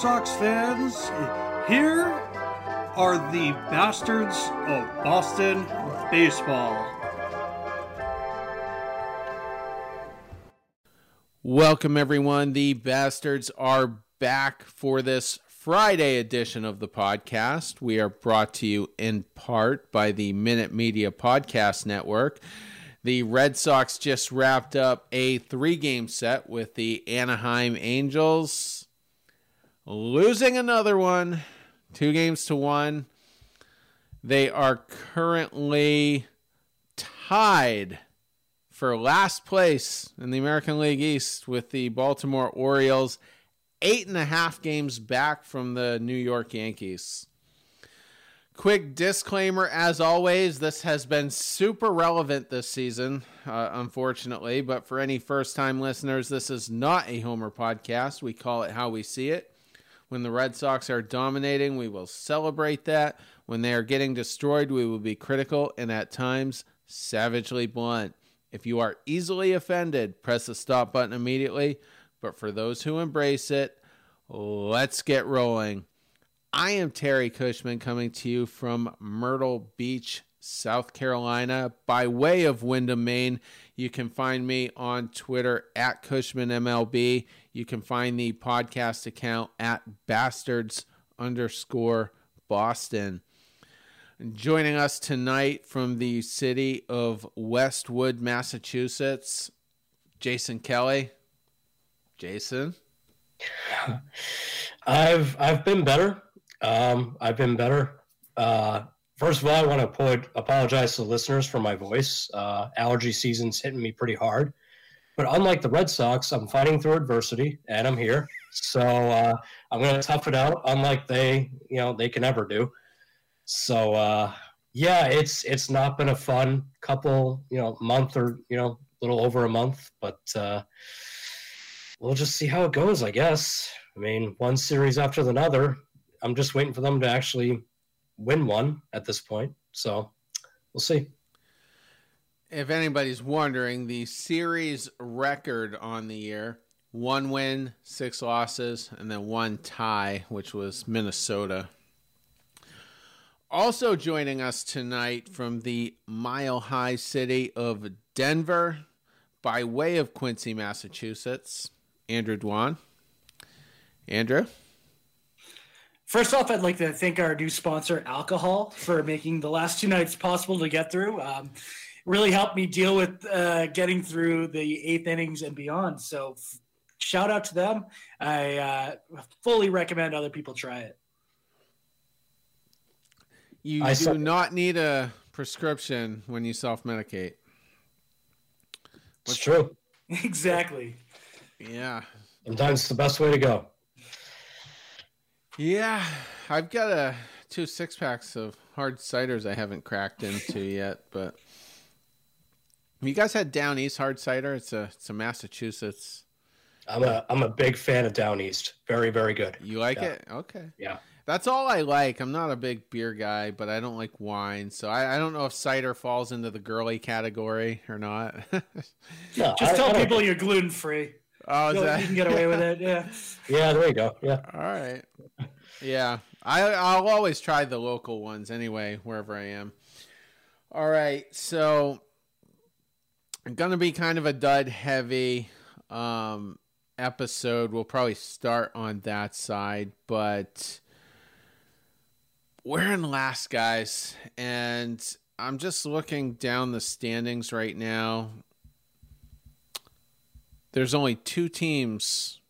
Sox fans. Here are the bastards of Boston baseball. Welcome, everyone. The bastards are back for this Friday edition of the podcast. We are brought to you in part by the Minute Media Podcast Network. The Red Sox just wrapped up a three game set with the Anaheim Angels, losing another one, two games to one. They are currently tied for last place in the American League East with the Baltimore Orioles, eight and a half games back from the New York Yankees. Quick disclaimer as always, this has been super relevant this season, uh, unfortunately. But for any first time listeners, this is not a Homer podcast. We call it How We See It. When the Red Sox are dominating, we will celebrate that. When they are getting destroyed, we will be critical and at times savagely blunt. If you are easily offended, press the stop button immediately. But for those who embrace it, let's get rolling. I am Terry Cushman coming to you from Myrtle Beach, South Carolina, by way of Windham, Maine. You can find me on Twitter at CushmanMLB. You can find the podcast account at bastards underscore Boston. Joining us tonight from the city of Westwood, Massachusetts, Jason Kelly. Jason. I've I've been better. Um, I've been better. Uh, first of all, I want to apologize to the listeners for my voice. Uh, allergy season's hitting me pretty hard. But unlike the Red Sox, I'm fighting through adversity, and I'm here. So uh, I'm going to tough it out, unlike they, you know, they can ever do. So uh, yeah, it's it's not been a fun couple, you know, month or you know, little over a month, but uh, we'll just see how it goes, I guess. I mean, one series after another. I'm just waiting for them to actually win one at this point. So we'll see. If anybody's wondering, the series record on the year one win, six losses, and then one tie, which was Minnesota. Also joining us tonight from the mile high city of Denver by way of Quincy, Massachusetts, Andrew Dwan. Andrew? First off, I'd like to thank our new sponsor, Alcohol, for making the last two nights possible to get through. Um, really helped me deal with uh, getting through the eighth innings and beyond. So, f- shout out to them. I uh, fully recommend other people try it. You I do saw- not need a prescription when you self medicate. It's true. exactly. Yeah. Sometimes it's the best way to go. Yeah, I've got a two six packs of hard ciders I haven't cracked into yet, but you guys had Down East hard cider. It's a it's a Massachusetts. I'm a I'm a big fan of Down East. Very very good. You like yeah. it? Okay. Yeah. That's all I like. I'm not a big beer guy, but I don't like wine, so I, I don't know if cider falls into the girly category or not. no, Just I, tell I people you're gluten free. Oh, you, that... you can get away with it. Yeah. Yeah, there you go. Yeah. All right. Yeah, I I'll always try the local ones anyway, wherever I am. All right, so I'm gonna be kind of a dud heavy um, episode. We'll probably start on that side, but we're in last, guys, and I'm just looking down the standings right now there's only two teams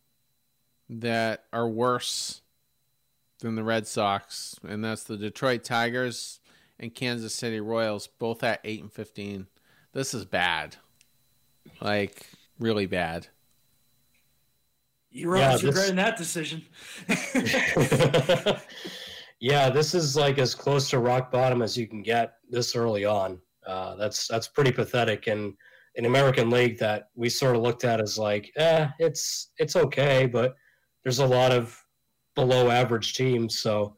that are worse than the Red Sox, and that's the Detroit Tigers and Kansas City Royals, both at eight and fifteen. This is bad, like really bad. You're yeah, always regretting that decision. yeah, this is like as close to rock bottom as you can get this early on. Uh, that's that's pretty pathetic. And an American League that we sort of looked at as like, eh, it's it's okay, but there's a lot of below average teams. So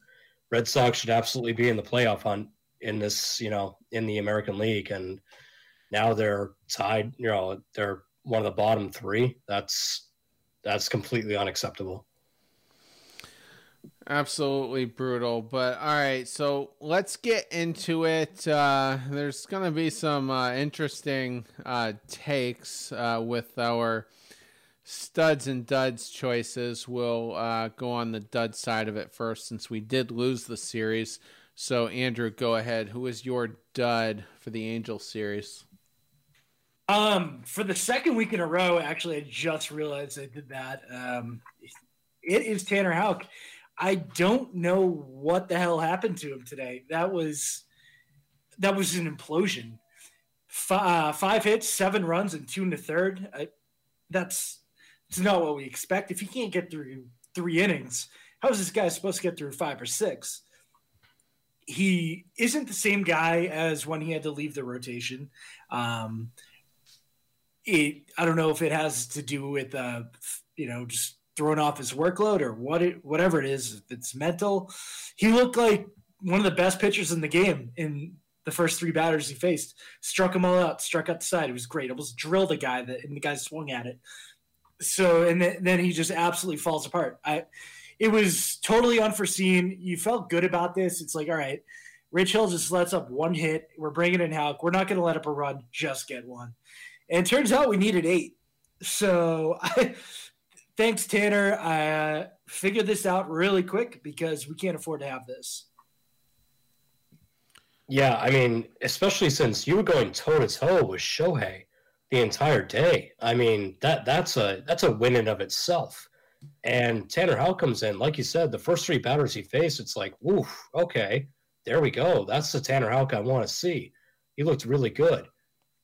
Red Sox should absolutely be in the playoff hunt in this, you know, in the American League. And now they're tied, you know, they're one of the bottom three. That's that's completely unacceptable. Absolutely brutal. But all right, so let's get into it. Uh, there's going to be some uh, interesting uh, takes uh, with our studs and duds choices. We'll uh, go on the dud side of it first since we did lose the series. So, Andrew, go ahead. Who is your dud for the Angel series? Um, for the second week in a row, actually, I just realized I did that. Um, it is Tanner Houck. I don't know what the hell happened to him today. That was that was an implosion. F- uh, five hits, seven runs, and two in the third. I, that's it's not what we expect. If he can't get through three innings, how is this guy supposed to get through five or six? He isn't the same guy as when he had to leave the rotation. Um, it I don't know if it has to do with uh, you know just throwing off his workload or what it, whatever it is. If it's mental, he looked like one of the best pitchers in the game in the first three batters he faced. Struck them all out, struck out the side. It was great. Almost drilled a guy that and the guy swung at it. So and then, then he just absolutely falls apart. I it was totally unforeseen. You felt good about this. It's like all right. Rich Hill just lets up one hit. We're bringing in Houck. We're not going to let up a run. Just get one. And it turns out we needed eight. So I, thanks, Tanner. I uh, figured this out really quick because we can't afford to have this. Yeah, I mean, especially since you were going toe to toe with Shohei the entire day. I mean, that that's a that's a win in of itself. And Tanner Houck comes in, like you said, the first three batters he faced, it's like, woof, okay, there we go. That's the Tanner Houck I want to see. He looked really good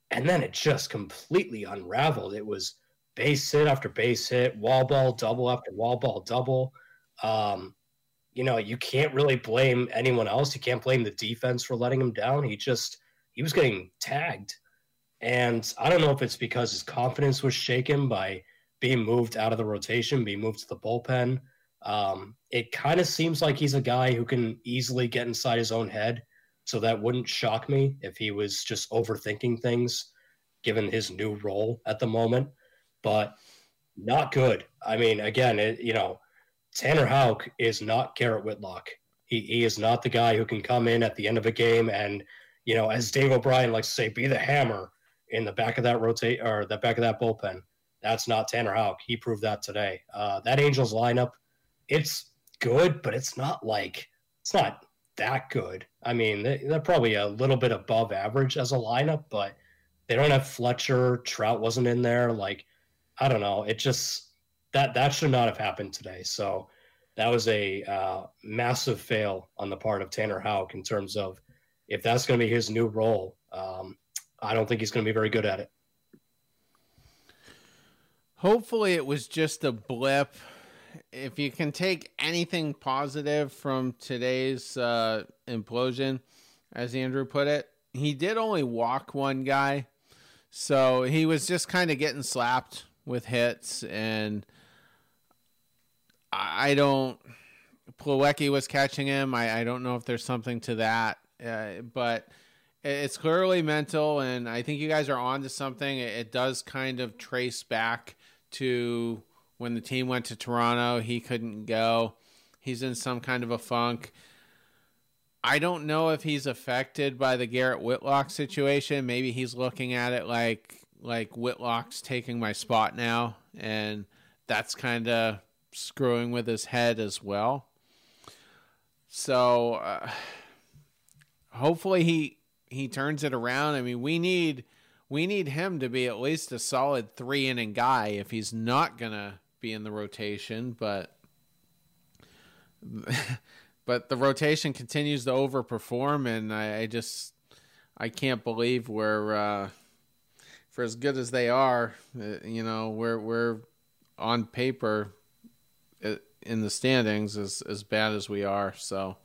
and then it just completely unraveled. It was base hit after base hit, wall ball double after wall ball double. Um, you know, you can't really blame anyone else. You can't blame the defense for letting him down. He just he was getting tagged. And I don't know if it's because his confidence was shaken by being moved out of the rotation, being moved to the bullpen. Um, it kind of seems like he's a guy who can easily get inside his own head so that wouldn't shock me if he was just overthinking things given his new role at the moment. But not good. I mean, again, it, you know, Tanner Houck is not Garrett Whitlock. He, he is not the guy who can come in at the end of a game and, you know, as Dave O'Brien likes to say, be the hammer in the back of that rotate or the back of that bullpen. That's not Tanner Houck. He proved that today. Uh, that Angels lineup, it's good, but it's not like it's not that good. I mean, they're probably a little bit above average as a lineup, but they don't have Fletcher. Trout wasn't in there. Like, I don't know. It just that that should not have happened today. So that was a uh, massive fail on the part of Tanner Houck in terms of if that's going to be his new role. Um, I don't think he's going to be very good at it. Hopefully, it was just a blip if you can take anything positive from today's uh, implosion, as Andrew put it, he did only walk one guy. So he was just kind of getting slapped with hits. And I don't. Plawecki was catching him. I, I don't know if there's something to that. Uh, but it's clearly mental. And I think you guys are on to something. It, it does kind of trace back to when the team went to Toronto, he couldn't go. He's in some kind of a funk. I don't know if he's affected by the Garrett Whitlock situation. Maybe he's looking at it like like Whitlock's taking my spot now, and that's kind of screwing with his head as well. So uh, hopefully he he turns it around. I mean, we need we need him to be at least a solid three inning guy if he's not gonna be in the rotation, but but the rotation continues to overperform, and I, I just I can't believe we're uh, for as good as they are, uh, you know, we're we're on paper in the standings as as bad as we are. So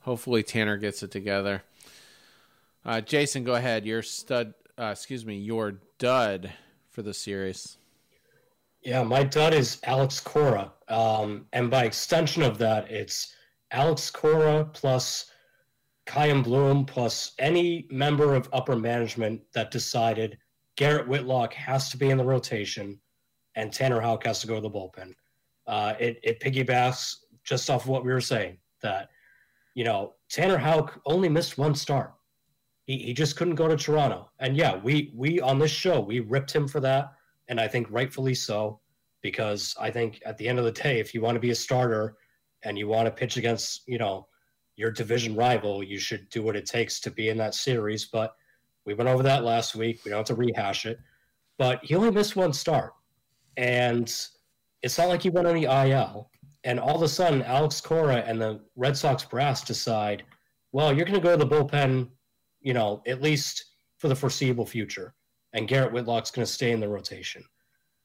hopefully Tanner gets it together. Uh, Jason, go ahead. Your stud, uh, excuse me, your dud for the series. Yeah, my dud is Alex Cora, um, and by extension of that, it's Alex Cora plus Chaim Bloom plus any member of upper management that decided Garrett Whitlock has to be in the rotation and Tanner Houck has to go to the bullpen. Uh, it, it piggybacks just off what we were saying that, you know, Tanner Houck only missed one start. He, he just couldn't go to Toronto. And yeah, we, we on this show, we ripped him for that. And I think rightfully so, because I think at the end of the day, if you want to be a starter and you want to pitch against, you know, your division rival, you should do what it takes to be in that series. But we went over that last week. We don't have to rehash it. But he only missed one start. And it's not like he went on the IL. And all of a sudden, Alex Cora and the Red Sox brass decide, well, you're going to go to the bullpen, you know, at least for the foreseeable future. And Garrett Whitlock's going to stay in the rotation.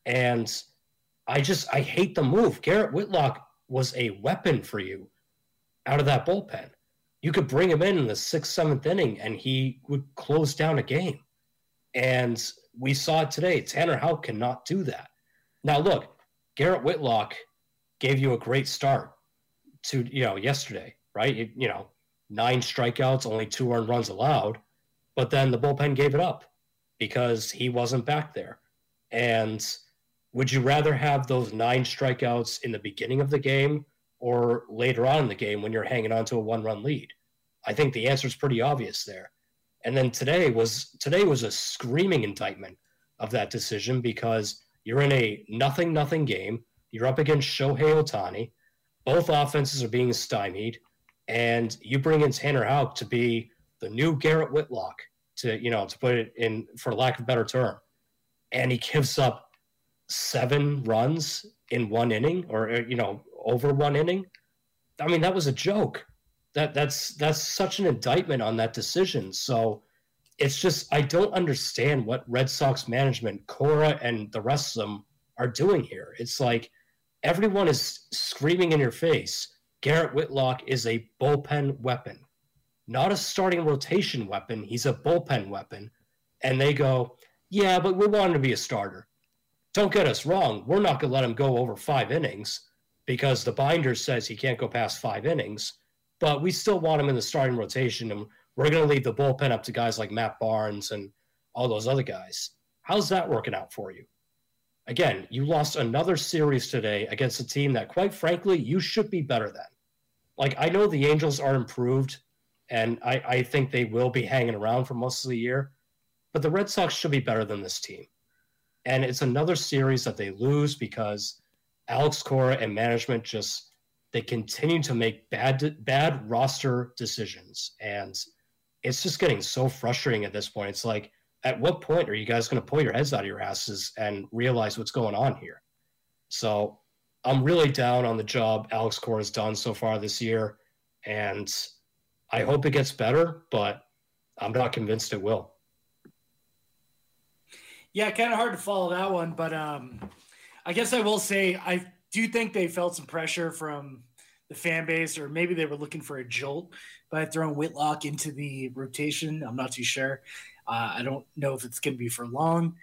And I just, I hate the move. Garrett Whitlock was a weapon for you out of that bullpen. You could bring him in in the sixth, seventh inning, and he would close down a game. And we saw it today. Tanner Houck cannot do that. Now, look, Garrett Whitlock gave you a great start to you know yesterday, right? You, you know, nine strikeouts, only two earned runs allowed, but then the bullpen gave it up because he wasn't back there. And would you rather have those nine strikeouts in the beginning of the game or later on in the game when you're hanging on to a one-run lead? I think the answer is pretty obvious there. And then today was today was a screaming indictment of that decision because you're in a nothing nothing game. You're up against Shohei Ohtani. Both offenses are being stymied, and you bring in Tanner Houck to be the new Garrett Whitlock, to you know, to put it in for lack of better term, and he gives up seven runs in one inning, or you know, over one inning. I mean, that was a joke. That that's that's such an indictment on that decision. So it's just I don't understand what Red Sox management, Cora, and the rest of them are doing here. It's like everyone is screaming in your face. Garrett Whitlock is a bullpen weapon, not a starting rotation weapon. He's a bullpen weapon. And they go, yeah, but we want him to be a starter. Don't get us wrong. We're not going to let him go over five innings because the binder says he can't go past five innings, but we still want him in the starting rotation. And we're going to leave the bullpen up to guys like Matt Barnes and all those other guys. How's that working out for you? Again, you lost another series today against a team that, quite frankly, you should be better than. Like, I know the Angels are improved, and I, I think they will be hanging around for most of the year, but the Red Sox should be better than this team. And it's another series that they lose because Alex Cora and management just they continue to make bad bad roster decisions and it's just getting so frustrating at this point. It's like, at what point are you guys going to pull your heads out of your asses and realize what's going on here? So I'm really down on the job Alex Cora has done so far this year. And I hope it gets better, but I'm not convinced it will. Yeah, kind of hard to follow that one, but um, I guess I will say I do think they felt some pressure from the fan base, or maybe they were looking for a jolt by throwing Whitlock into the rotation. I'm not too sure. Uh, I don't know if it's going to be for long.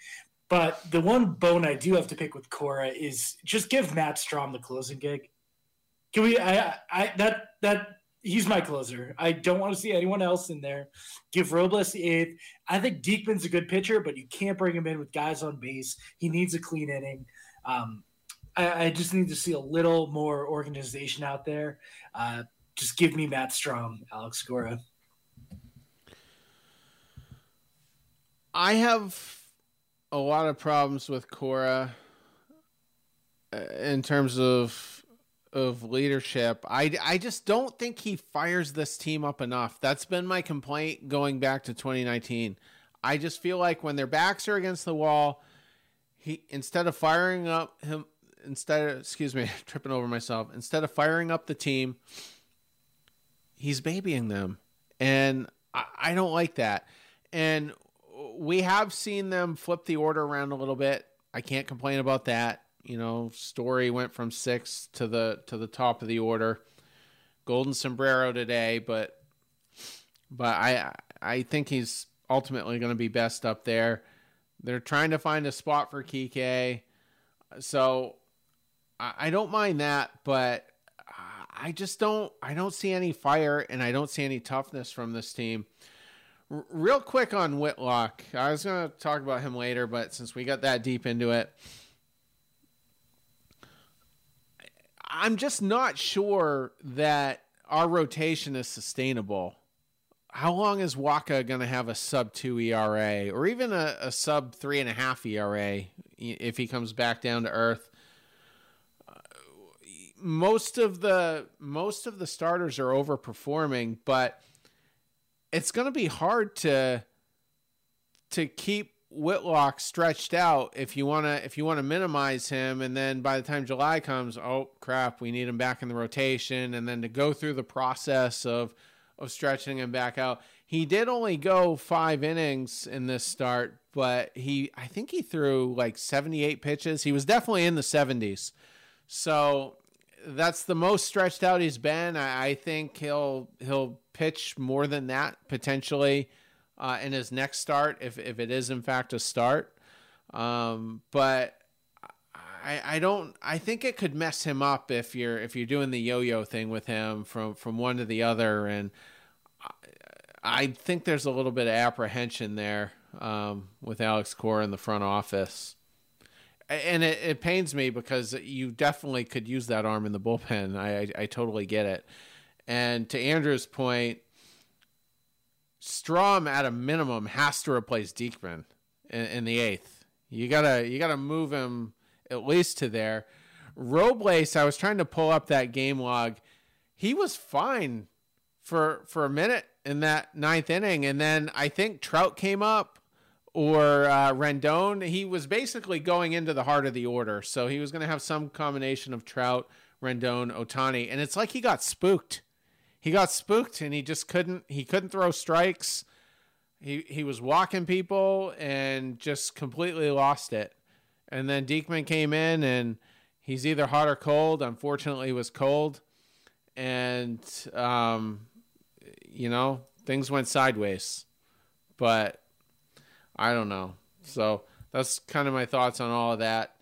But the one bone I do have to pick with Cora is just give Matt Strahm the closing gig. Can we? I, I that that he's my closer. I don't want to see anyone else in there. Give Robles the eighth. I think Diekman's a good pitcher, but you can't bring him in with guys on base. He needs a clean inning. Um, I, I, just need to see a little more organization out there. Uh, just give me Matt Strahm, Alex Cora. I have a lot of problems with Cora uh, in terms of of leadership. I, I just don't think he fires this team up enough. That's been my complaint going back to 2019. I just feel like when their backs are against the wall, he instead of firing up him instead of excuse me, tripping over myself, instead of firing up the team, he's babying them. And I, I don't like that. And we have seen them flip the order around a little bit. I can't complain about that. You know, Story went from six to the to the top of the order. Golden sombrero today, but but I I think he's ultimately going to be best up there. They're trying to find a spot for Kike, so I, don't mind that, but I just don't I don't see any fire and I don't see any toughness from this team. R- real quick on Whitlock, I was going to talk about him later, but since we got that deep into it, I'm just not sure that our rotation is sustainable. How long is Wacha going to have a sub two ERA or even a, a sub three and a half ERA if he comes back down to earth? Uh, most of the most of the starters are overperforming, but it's going to be hard to to keep Whitlock stretched out if you want to if you want to minimize him and then by the time July comes, oh crap, we need him back in the rotation and then to go through the process of of stretching him back out. He did only go 5 innings in this start, but he I think he threw like 78 pitches. He was definitely in the 70s. So that's the most stretched out he's been. I, I think he'll he'll pitch more than that potentially uh, in his next start if if it is in fact a start. Um, but I, I don't I think it could mess him up if you're if you're doing the yo-yo thing with him from from one to the other and I, I think there's a little bit of apprehension there um, with Alex Cora in the front office and it, it, pains me because you definitely could use that arm in the bullpen. I, I, I totally get it. And to Andrew's point, Strahm at a minimum has to replace Diekman in, in, the eighth. You gotta you gotta move him at least to there. Robles, I was trying to pull up that game log. He was fine for for a minute in that ninth inning, and then I think Trout came up or uh, Rendon. He was basically going into the heart of the order, so he was going to have some combination of Trout, Rendon, Ohtani, and it's like he got spooked. He got spooked, and he just couldn't. He couldn't throw strikes. He he was walking people and just completely lost it. And then Diekman came in, and he's either hot or cold. Unfortunately, was cold, and um, you know things went sideways. But I don't know. So that's kind of my thoughts on all of that.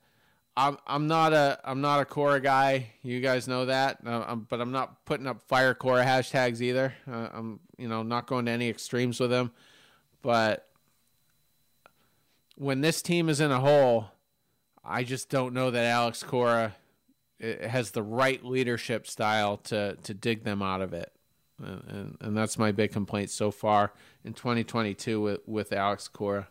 I'm I'm not a I'm not a Cora guy. You guys know that, uh, I'm, but I'm not putting up fire Cora hashtags either. Uh, I'm you know not going to any extremes with them. But when this team is in a hole, I just don't know that Alex Cora uh, has the right leadership style to to dig them out of it. And, and, and that's my big complaint so far in 2022 with, with Alex Cora.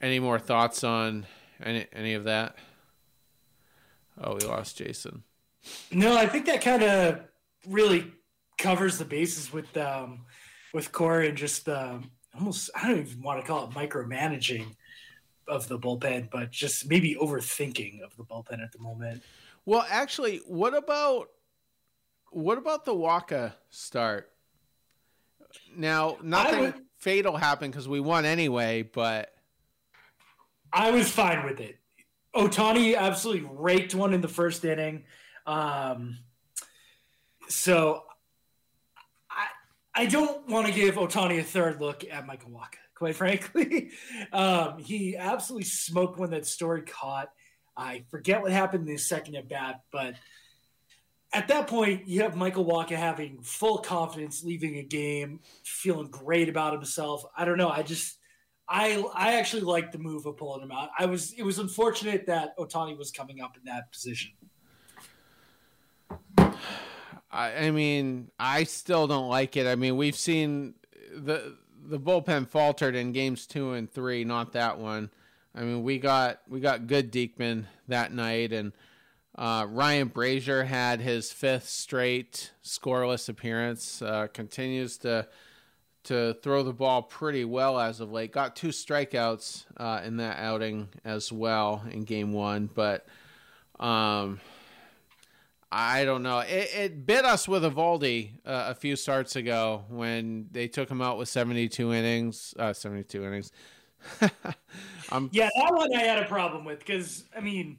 Any more thoughts on any any of that? Oh, we lost Jason. No, I think that kind of really covers the bases with um, with Cora and just um, almost I don't even want to call it micromanaging of the bullpen, but just maybe overthinking of the bullpen at the moment. Well, actually, what about what about the Wacha start? Now, nothing would, fatal happened because we won anyway, but I was fine with it. Ohtani absolutely raked one in the first inning. Um, so I I don't want to give Ohtani a third look at Michael Wacha, quite frankly. um, he absolutely smoked when that story caught. I forget what happened in the second at bat, but – at that point, you have Michael Wacha having full confidence, leaving a game, feeling great about himself. I don't know. I just, I, I actually like the move of pulling him out. I was, it was unfortunate that Ohtani was coming up in that position. I, I mean, I still don't like it. I mean, we've seen the the bullpen faltered in games two and three, not that one. I mean, we got we got good Diekman that night, and uh, Ryan Brasier had his fifth straight scoreless appearance. Uh, continues to to throw the ball pretty well as of late. Got two strikeouts uh, in that outing as well in game one, but um, I don't know. It, it bit us with Eovaldi uh, a few starts ago when they took him out with 72 innings. Uh, 72 innings. yeah, that one I had a problem with because I mean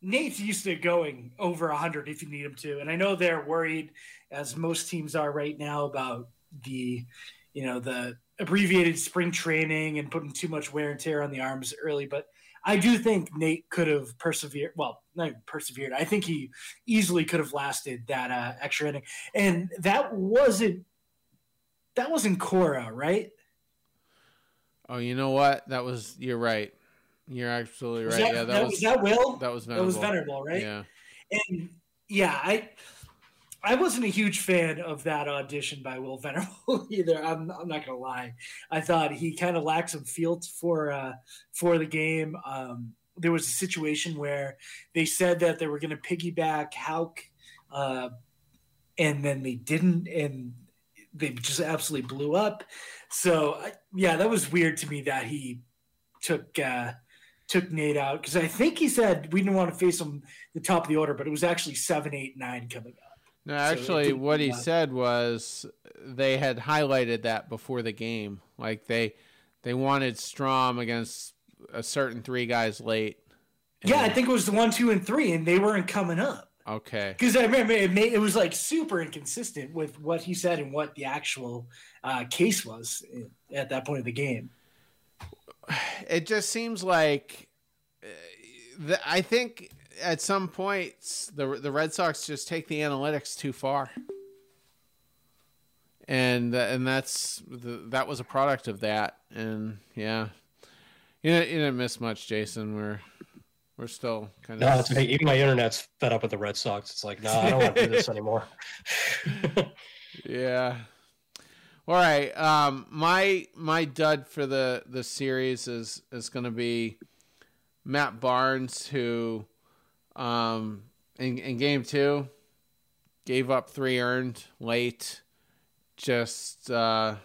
Nate's used to going over 100 if you need him to. And I know they're worried, as most teams are right now, about the, you know, the abbreviated spring training and putting too much wear and tear on the arms early. But I do think Nate could have persevered. Well, not persevered. I think he easily could have lasted that uh, extra inning. And that wasn't, that wasn't Cora, right? Oh, you know what? That was, you're right. You're absolutely right. That, yeah, that, was, was that Will. That was Venable. That was Venable, right? Yeah. And yeah, I I wasn't a huge fan of that audition by Will Venable either. I'm, I'm not gonna lie. I thought he kind of lacked some feel for uh, for the game. Um, there was a situation where they said that they were to piggyback Houck, uh, and then they didn't, and they just absolutely blew up. So yeah, that was weird to me that he took uh, took Nate out because I think he said we didn't want to face him the top of the order, but it was actually seven, eight, nine coming up. No, actually, so what he said was they had highlighted that before the game. Like they they wanted Strahm against a certain three guys late. Yeah, I think it was the one, two, and three, and they weren't coming up. Okay. Because I remember it, made, it was like super inconsistent with what he said and what the actual uh, case was at that point of the game it just seems like uh, the, I think at some points the the Red Sox just take the analytics too far, and and that's the, that was a product of that. And yeah, you didn't, you didn't miss much, Jason. We're we're still kind of no. It's, even my internet's fed up with the Red Sox. It's like no, I don't want to do this anymore. yeah. All right. Um, my my dud for the the series is is going to be Matt Barnes, who um, in in game two gave up three earned late. Just uh,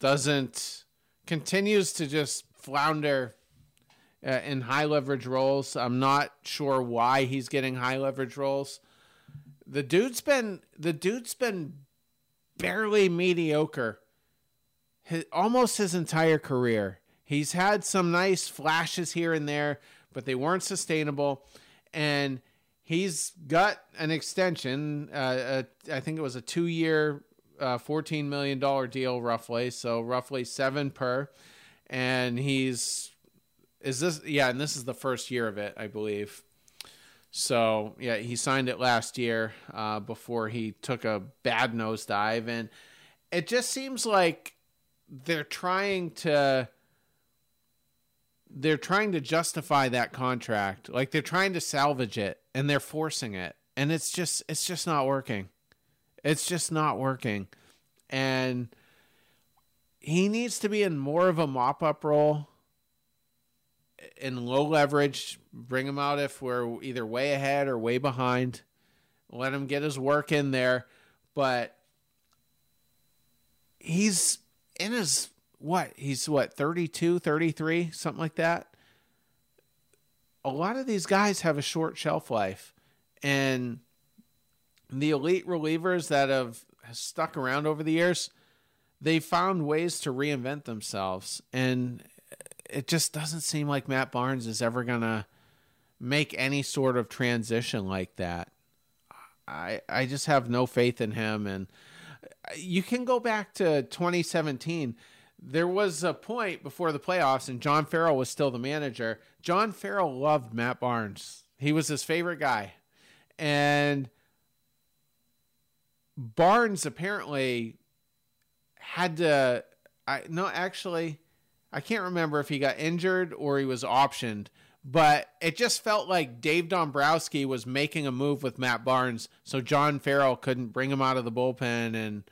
doesn't continues to just flounder uh, in high leverage roles. I'm not sure why he's getting high leverage roles. The dude's been the dude's been barely mediocre his, almost his entire career. He's had some nice flashes here and there, but they weren't sustainable. And he's got an extension. Uh, a, I think it was a two year, uh, $14 million deal, roughly. So, roughly seven per. And he's, is this, yeah, and this is the first year of it, I believe. So, yeah, he signed it last year uh, before he took a bad nosedive. And it just seems like they're trying to they're trying to justify that contract. Like they're trying to salvage it and they're forcing it. And it's just it's just not working. It's just not working. And he needs to be in more of a mop up role in low leverage. Bring him out if we're either way ahead or way behind. Let him get his work in there. But he's in his what he's what 32 33 something like that a lot of these guys have a short shelf life and the elite relievers that have stuck around over the years they found ways to reinvent themselves and it just doesn't seem like Matt Barnes is ever going to make any sort of transition like that I I just have no faith in him and you can go back to 2017. There was a point before the playoffs, and John Farrell was still the manager. John Farrell loved Matt Barnes. He was his favorite guy. And Barnes apparently had to I no actually I can't remember if he got injured or he was optioned, but it just felt like Dave Dombrowski was making a move with Matt Barnes so John Farrell couldn't bring him out of the bullpen and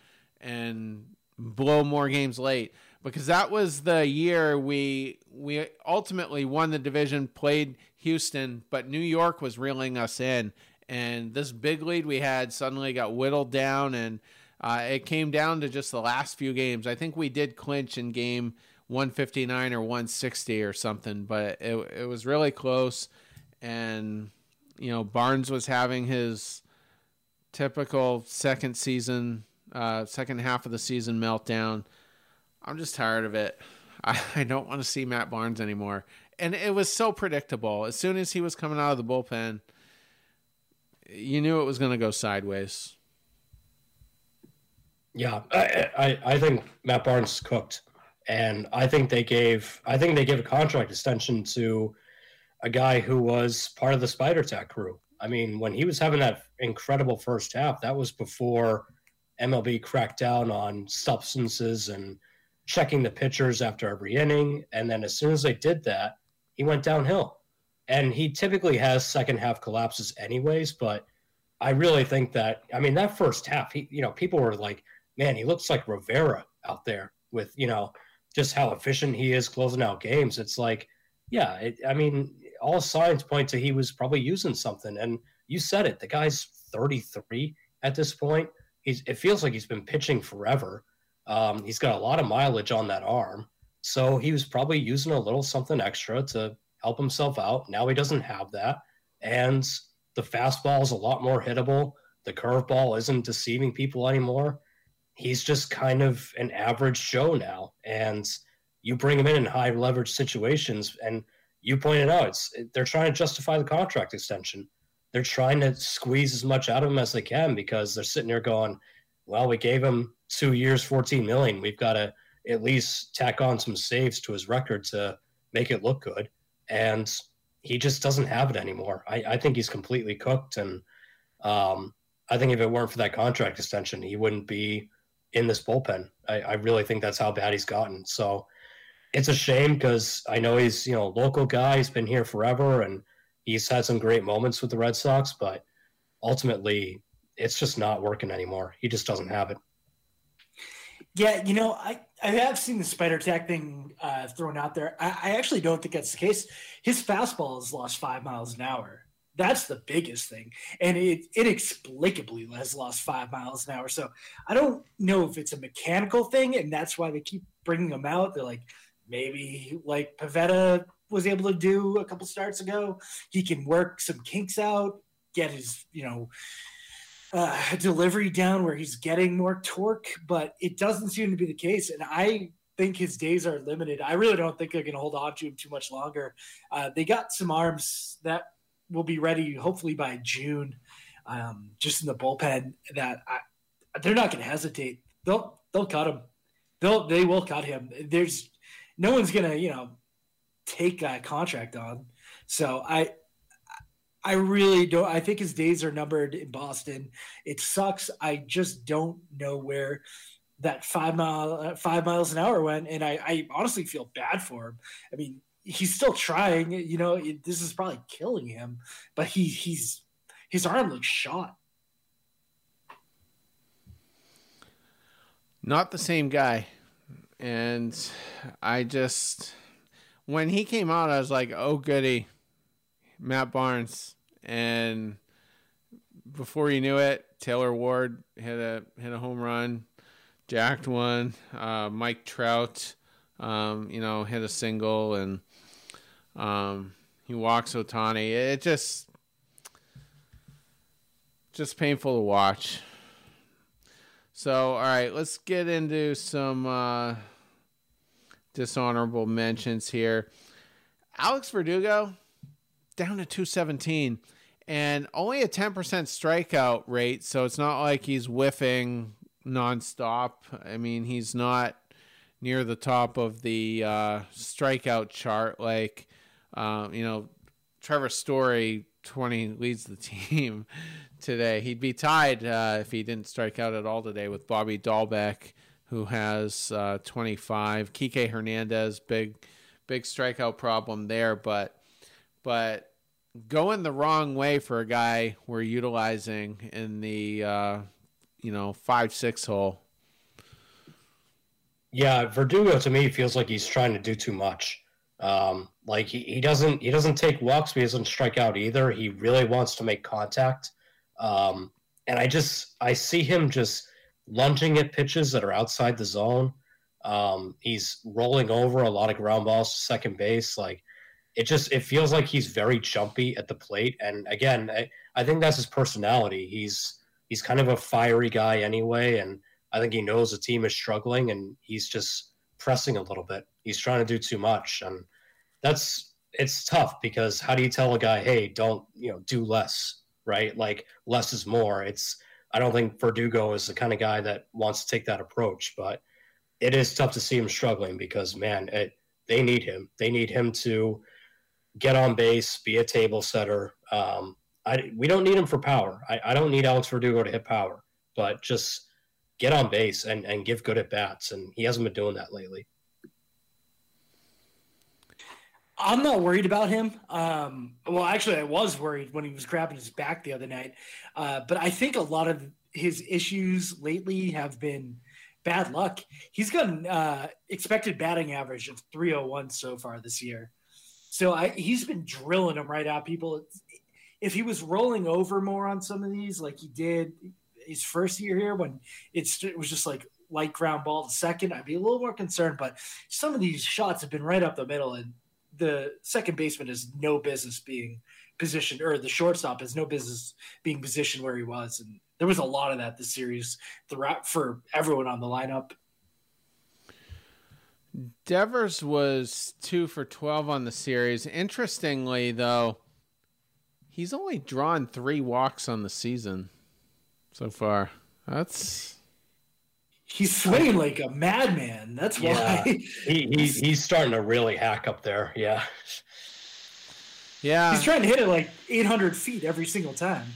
and blow more games late because that was the year we we ultimately won the division, played Houston, but New York was reeling us in, and this big lead we had suddenly got whittled down, and uh, it came down to just the last few games. I think we did clinch in game 159 or 160 or something, but it it was really close, and you know Barnes was having his typical second season uh, second half of the season meltdown. I'm just tired of it. I, I don't want to see Matt Barnes anymore. and it was so predictable. As soon as he was coming out of the bullpen, you knew it was going to go sideways. Yeah, I, I, I think Matt Barnes cooked, and I think they gave I think they gave a contract extension to a guy who was part of the Spider Tack crew. I mean, when he was having that incredible first half, that was before MLB cracked down on substances and checking the pitchers after every inning. And then as soon as they did that, he went downhill. And he typically has second half collapses anyways, but I really think that I mean that first half, he you know, people were like, man, he looks like Rivera out there with, you know, just how efficient he is closing out games. It's like, yeah, it, I mean, all signs point to he was probably using something. And you said it, the guy's 33 at this point. He's, it feels like he's been pitching forever. Um, he's got a lot of mileage on that arm. So he was probably using a little something extra to help himself out. Now he doesn't have that. And the fastball is a lot more hittable. The curveball isn't deceiving people anymore. He's just kind of an average Joe now. And you bring him in in high leverage situations, and you pointed out it's they're trying to justify the contract extension. They're trying to squeeze as much out of him as they can because they're sitting there going, "Well, we gave him two years, fourteen million. We've got to at least tack on some saves to his record to make it look good." And he just doesn't have it anymore. I, I think he's completely cooked, and um, I think if it weren't for that contract extension, he wouldn't be in this bullpen. I, I really think that's how bad he's gotten. So it's a shame because I know he's you know local guy. He's been here forever, and he's had some great moments with the Red Sox. But ultimately, it's just not working anymore. He just doesn't have it. Yeah, you know, I, I have seen the spider tack thing uh, thrown out there. I, I actually don't think that's the case. His fastball has lost five miles an hour. That's the biggest thing, and it inexplicably has lost five miles an hour. So I don't know if it's a mechanical thing, and that's why they keep bringing him out. They're like, maybe like Pivetta was able to do a couple starts ago. He can work some kinks out, get his, you know, uh, delivery down where he's getting more torque, but it doesn't seem to be the case. And I think his days are limited. I really don't think they're going to hold on to him too much longer. Uh, they got some arms that will be ready hopefully by June, um, just in the bullpen. That I, they're not going to hesitate. They'll they'll cut him. They'll they will cut him. There's no one's going to you know take a contract on. So I I really don't. I think his days are numbered in Boston. It sucks. I just don't know where that five mile uh, five miles an hour went, and I, I honestly feel bad for him. I mean, he's still trying. You know, it, this is probably killing him, but he he's his arm looks shot. Not the same guy, and I just when he came out, I was like, "Oh goody." Matt Barnes, and before you knew it, Taylor Ward hit a hit a home run, jacked one. Uh, Mike Trout, um, you know, hit a single, and um, he walks Ohtani. It just just painful to watch. So, all right, let's get into some uh, dishonorable mentions here. Alex Verdugo down to 217 and only a 10% strikeout rate. So it's not like he's whiffing nonstop. I mean, he's not near the top of the uh, strikeout chart like, uh, you know, Trevor Story 20 leads the team today. He'd be tied uh, if he didn't strike out at all today with Bobby Dalbec, who has uh, 25. Kike Hernandez, big, big strikeout problem there, but but going the wrong way for a guy we're utilizing in the uh, you know five six hole. Yeah, Verdugo to me feels like he's trying to do too much. Um, like he, he doesn't he doesn't take walks, but he doesn't strike out either. He really wants to make contact. Um, and I just I see him just lunging at pitches that are outside the zone. Um, he's rolling over a lot of ground balls to second base. Like it just it feels like he's very jumpy at the plate. And again, I, I think that's his personality. He's he's kind of a fiery guy anyway, and I think he knows the team is struggling, and he's just pressing a little bit. He's trying to do too much, and that's it's tough because how do you tell a guy, hey, don't you know do less, right? Like less is more. It's I don't think Verdugo is the kind of guy that wants to take that approach, but it is tough to see him struggling because man, it, they need him. They need him to get on base, be a table setter. Um, I, we don't need him for power. I, I don't need Alex Verdugo to hit power, but just get on base and, and give good at bats. And he hasn't been doing that lately. I'm not worried about him. Um, well, actually, I was worried when he was grabbing his back the other night. Uh, but I think a lot of his issues lately have been bad luck. He's got an uh, expected batting average of 301 so far this year. So I, he's been drilling them right out, people. If he was rolling over more on some of these, like he did his first year here, when it was just like light ground ball to second, I'd be a little more concerned. But some of these shots have been right up the middle, and the second baseman has no business being positioned, or the shortstop has no business being positioned where he was. And there was a lot of that this series throughout for everyone on the lineup. Devers was two for 12 on the series. Interestingly, though, he's only drawn three walks on the season so far. That's. He's swinging like a madman. That's yeah. why he, he's he's starting to really hack up there. Yeah, yeah. He's trying to hit it like 800 feet every single time.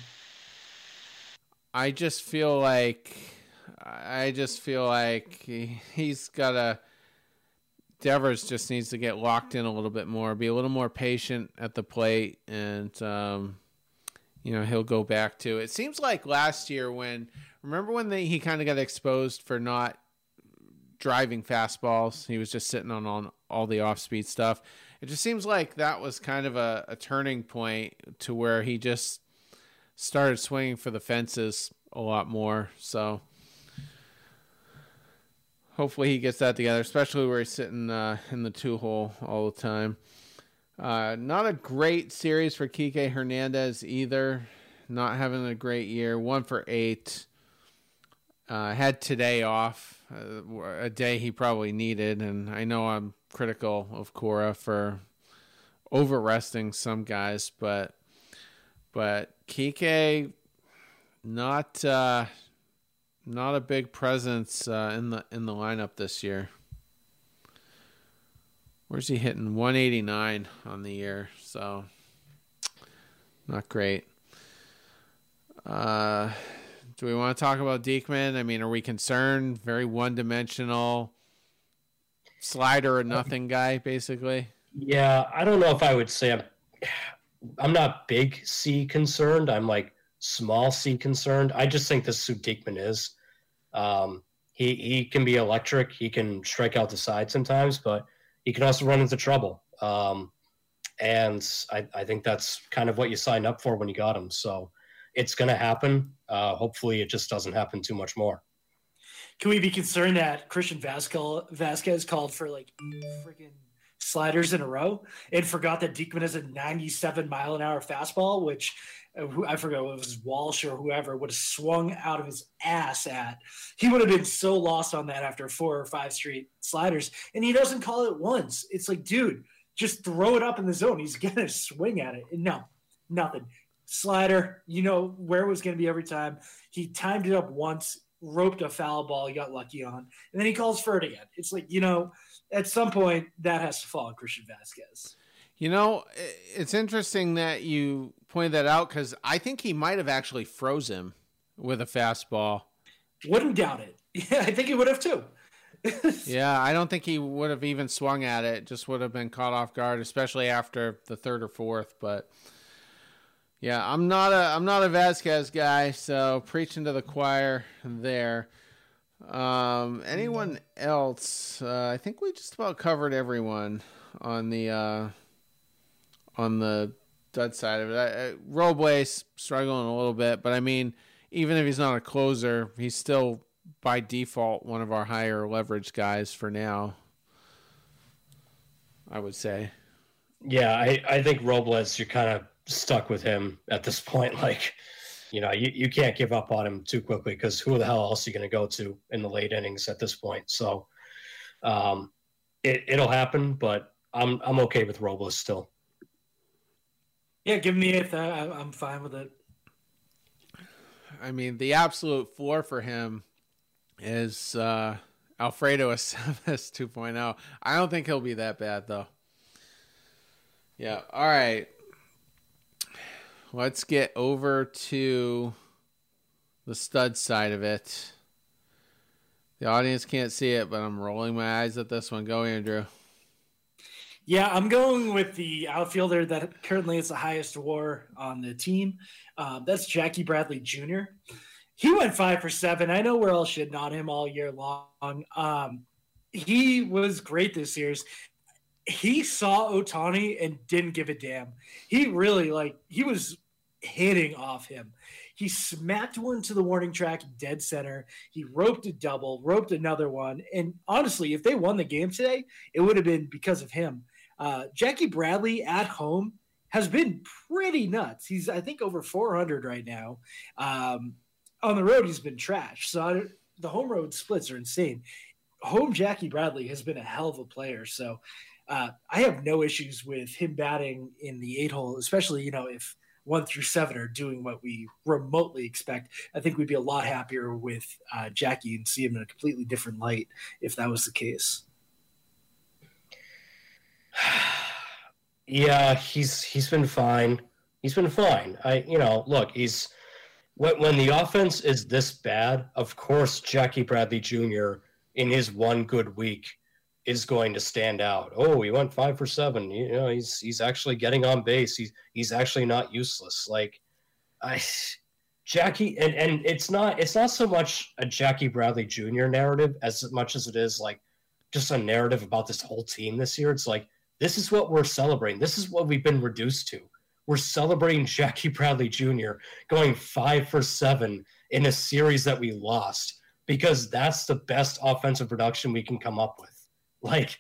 I just feel like I just feel like he, he's got a Devers just needs to get locked in a little bit more, be a little more patient at the plate, and um, you know he'll go back to. It seems like last year when remember when they, he kind of got exposed for not driving fastballs, he was just sitting on on all the off speed stuff. It just seems like that was kind of a, a turning point to where he just started swinging for the fences a lot more. So hopefully he gets that together, especially where he's sitting uh, in the two hole all the time. Uh, not a great series for Kike Hernandez either. Not having a great year. One for eight. Uh, had today off, uh, a day he probably needed, and I know I'm critical of Cora for over resting some guys, but but Kike not uh, not a big presence uh, in the in the lineup this year. Where's he hitting? 189 on the year, so not great. Uh, do we want to talk about Diekman? I mean, are we concerned? Very one dimensional slider or nothing guy, basically. Yeah, I don't know if I would say I'm. I'm not big C concerned. I'm like small C concerned. I just think this is Diekman is. Um, he he can be electric. He can strike out the side sometimes, but he can also run into trouble. Um, and I, I think that's kind of what you signed up for when you got him. So it's going to happen. Uh, hopefully, it just doesn't happen too much more. Can we be concerned that Christian Vasquez, Vasquez called for like freaking sliders in a row and forgot that Diekman has a 97 mile an hour fastball, which Uh, I forget it was Walsh or whoever would have swung out of his ass at. He would have been so lost on that after four or five straight sliders, and he doesn't call it once. It's like, dude, just throw it up in the zone. He's gonna swing at it. And no, nothing. Slider, you know where it was gonna be every time. He timed it up once, roped a foul ball, he got lucky on, and then he calls for it again. It's like, you know, at some point that has to fall on Christian Vasquez. You know, it's interesting that you pointed that out because I think he might have actually froze him with a fastball. Wouldn't doubt it. Yeah, I think he would have too. yeah, I don't think he would have even swung at it. Just would have been caught off guard, especially after the third or fourth. But yeah, I'm not a I'm not a Vasquez guy, so preaching to the choir there. Um, anyone else? Uh, I think we just about covered everyone on the uh, on the dud side of it. I, Robles struggling a little bit, but I mean, even if he's not a closer, he's still by default one of our higher leverage guys for now. I would say. Yeah, I, I think Robles, you're kind of stuck with him at this point. Like, you know, you, you can't give up on him too quickly because who the hell else are you going to go to in the late innings at this point? So, um, it, it'll happen, but I'm I'm okay with Robles still. Yeah, give me eighth. I, I'm fine with it. I mean, the absolute floor for him is uh, Alfredo Aceves 2.0. I don't think he'll be that bad though. Yeah. All right. Let's get over to the stud side of it. The audience can't see it, but I'm rolling my eyes at this one. Go, Andrew. Yeah, I'm going with the outfielder that currently is the highest WAR on the team. Um, that's Jackie Bradley Jr. He went five for seven. I know we're all shitting on him all year long. Um, he was great this series. He saw Ohtani and didn't give a damn. He really like he was hitting off him. He smacked one to the warning track dead center. He roped a double, roped another one. And honestly, if they won the game today, it would have been because of him. Uh, Jackie Bradley at home has been pretty nuts. He's, I think, over 400 right now. Um, on the road, he's been trash. So I, the home road splits are insane. Home Jackie Bradley has been a hell of a player. So uh, I have no issues with him batting in the eight hole, especially, you know, if one through seven are doing what we remotely expect. I think we'd be a lot happier with uh, Jackie and see him in a completely different light if that was the case. yeah, he's he's been fine. He's been fine. I you know look he's when when the offense is this bad, of course Jackie Bradley Jr. in his one good week is going to stand out. Oh, he went five for seven. You know, he's he's actually getting on base. He's he's actually not useless. Like I Jackie and, and it's not it's not so much a Jackie Bradley Jr. narrative as much as it is like just a narrative about this whole team this year. It's like this is what we're celebrating. This is what we've been reduced to. We're celebrating Jackie Bradley Jr. going five for seven in a series that we lost because that's the best offensive production we can come up with. Like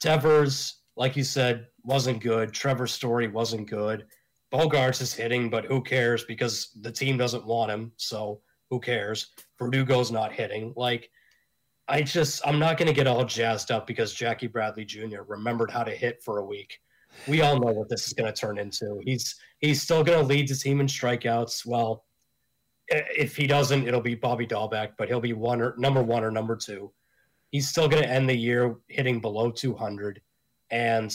Devers, like you said, wasn't good. Trevor Story wasn't good. Bogaerts is hitting, but who cares because the team doesn't want him. So who cares? Verdugo's not hitting. Like, I just, I'm not going to get all jazzed up because Jackie Bradley Jr. remembered how to hit for a week. We all know what this is going to turn into. He's he's still going to lead the team in strikeouts. Well, if he doesn't, it'll be Bobby Dalbec, but he'll be one or number one or number two he's still going to end the year hitting below 200. And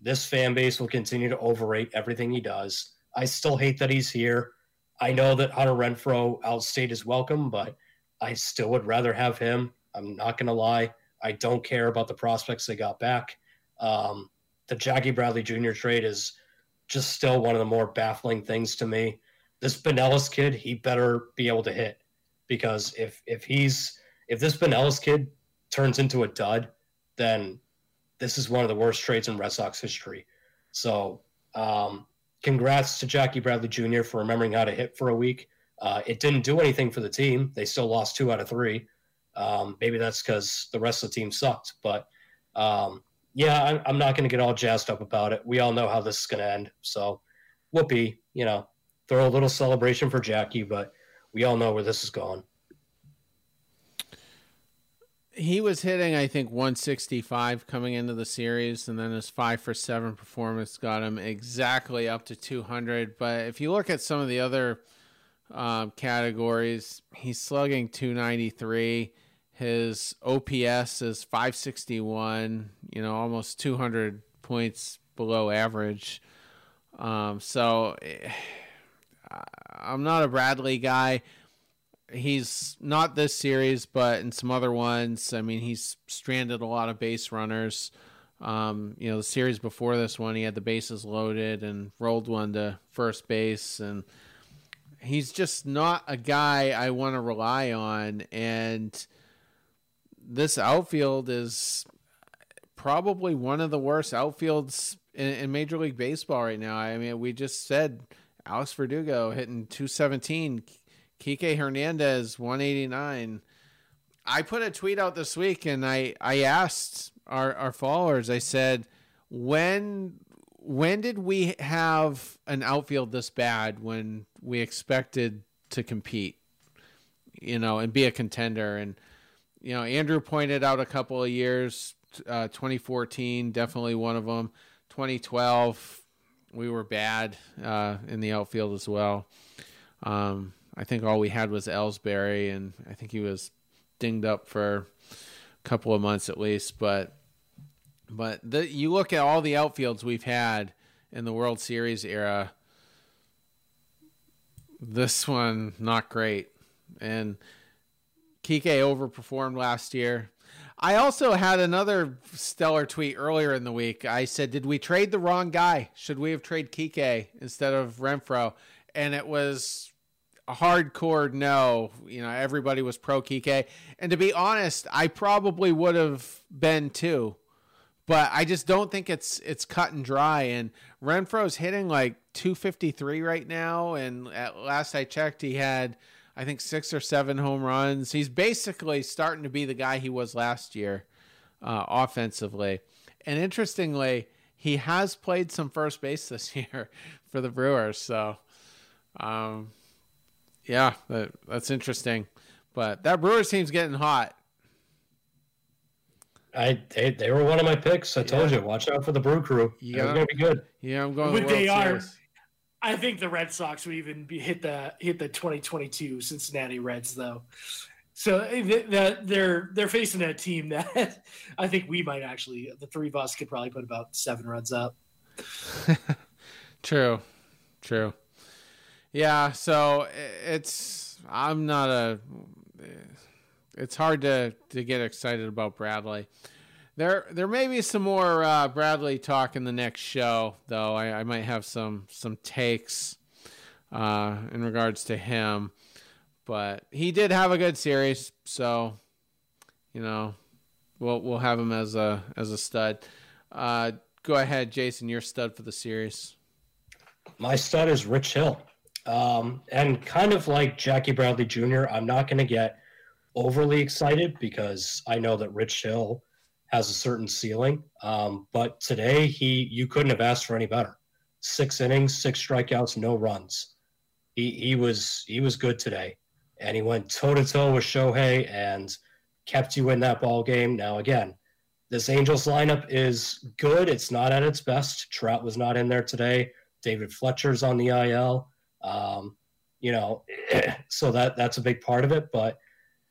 this fan base will continue to overrate everything he does. I still hate that he's here. I know that Hunter Renfroe outstayed his welcome, but I still would rather have him. I'm not going to lie. I don't care about the prospects they got back. Um, the Jackie Bradley Jr. trade is just still one of the more baffling things to me. This Binelas kid, he better be able to hit because if if he's if this Binelas kid turns into a dud, then this is one of the worst trades in Red Sox history. So, um, congrats to Jackie Bradley Jr. for remembering how to hit for a week. Uh, it didn't do anything for the team. They still lost two out of three. Um, maybe that's because the rest of the team sucked. But um, yeah, I'm, I'm not going to get all jazzed up about it. We all know how this is going to end. So, whoopee, you know, throw a little celebration for Jackie, but we all know where this is going he was hitting, I think, 165 coming into the series, and then his five for seven performance got him exactly up to 200. But if you look at some of the other um, categories, he's slugging 293. His OPS is 561, you know, almost 200 points below average. Um, so eh, I'm not a Bradley guy he's not this series, but in some other ones. I mean, he's stranded a lot of base runners. Um, you know, the series before this one, he had the bases loaded and rolled one to first base, and he's just not a guy I want to rely on. And this outfield is probably one of the worst outfields in, in Major League Baseball right now. I mean, we just said Alex Verdugo hitting 217 Kike Hernandez, 189. I put a tweet out this week and I, I asked our, our followers, I said, when when did we have an outfield this bad when we expected to compete, you know, and be a contender? And, you know, Andrew pointed out a couple of years, uh, 2014, definitely one of them. 2012, we were bad uh, in the outfield as well. Um, I think all we had was Ellsbury, and I think he was dinged up for a couple of months at least. But but the, you look at all the outfields we've had in the World Series era. This one not great, and Kike overperformed last year. I also had another stellar tweet earlier in the week. I said, "Did we trade the wrong guy? Should we have traded Kike instead of Renfroe?" And it was a hardcore no. You know, everybody was pro Kike, and to be honest, I probably would have been too. But I just don't think it's it's cut and dry. And Renfroe's hitting like 253 right now, and at last I checked, he had I think six or seven home runs. He's basically starting to be the guy he was last year uh, offensively. And interestingly, he has played some first base this year for the Brewers. So, um, yeah, that, that's interesting. But that Brewers team's getting hot. I they, they were one of my picks. I told you, watch out for the Brew Crew. Yeah, it's gonna be good. Yeah, I'm going. But they are. I think the Red Sox would even be hit the hit the 2022 Cincinnati Reds though. So eh, they're they're facing a team that I think we might actually the three of us could probably put about seven runs up. true, true. Yeah, so it's I'm not a. It's hard to to get excited about Bradley. There, there may be some more uh, Bradley talk in the next show, though. I, I might have some some takes uh, in regards to him, but he did have a good series, so you know, we'll we'll have him as a as a stud. Uh, go ahead, Jason. Your stud for the series. My stud is Rich Hill, um, and kind of like Jackie Bradley Jr. I'm not going to get overly excited because I know that Rich Hill has a certain ceiling. Um, but today, he you couldn't have asked for any better. Six innings, six strikeouts, no runs. He he was he was good today, and he went toe to toe with Shohei and kept you in that ball game. Now again, this Angels lineup is good. It's not at its best. Trout was not in there today. David Fletcher's on the IL. Um, you know, so that that's a big part of it. But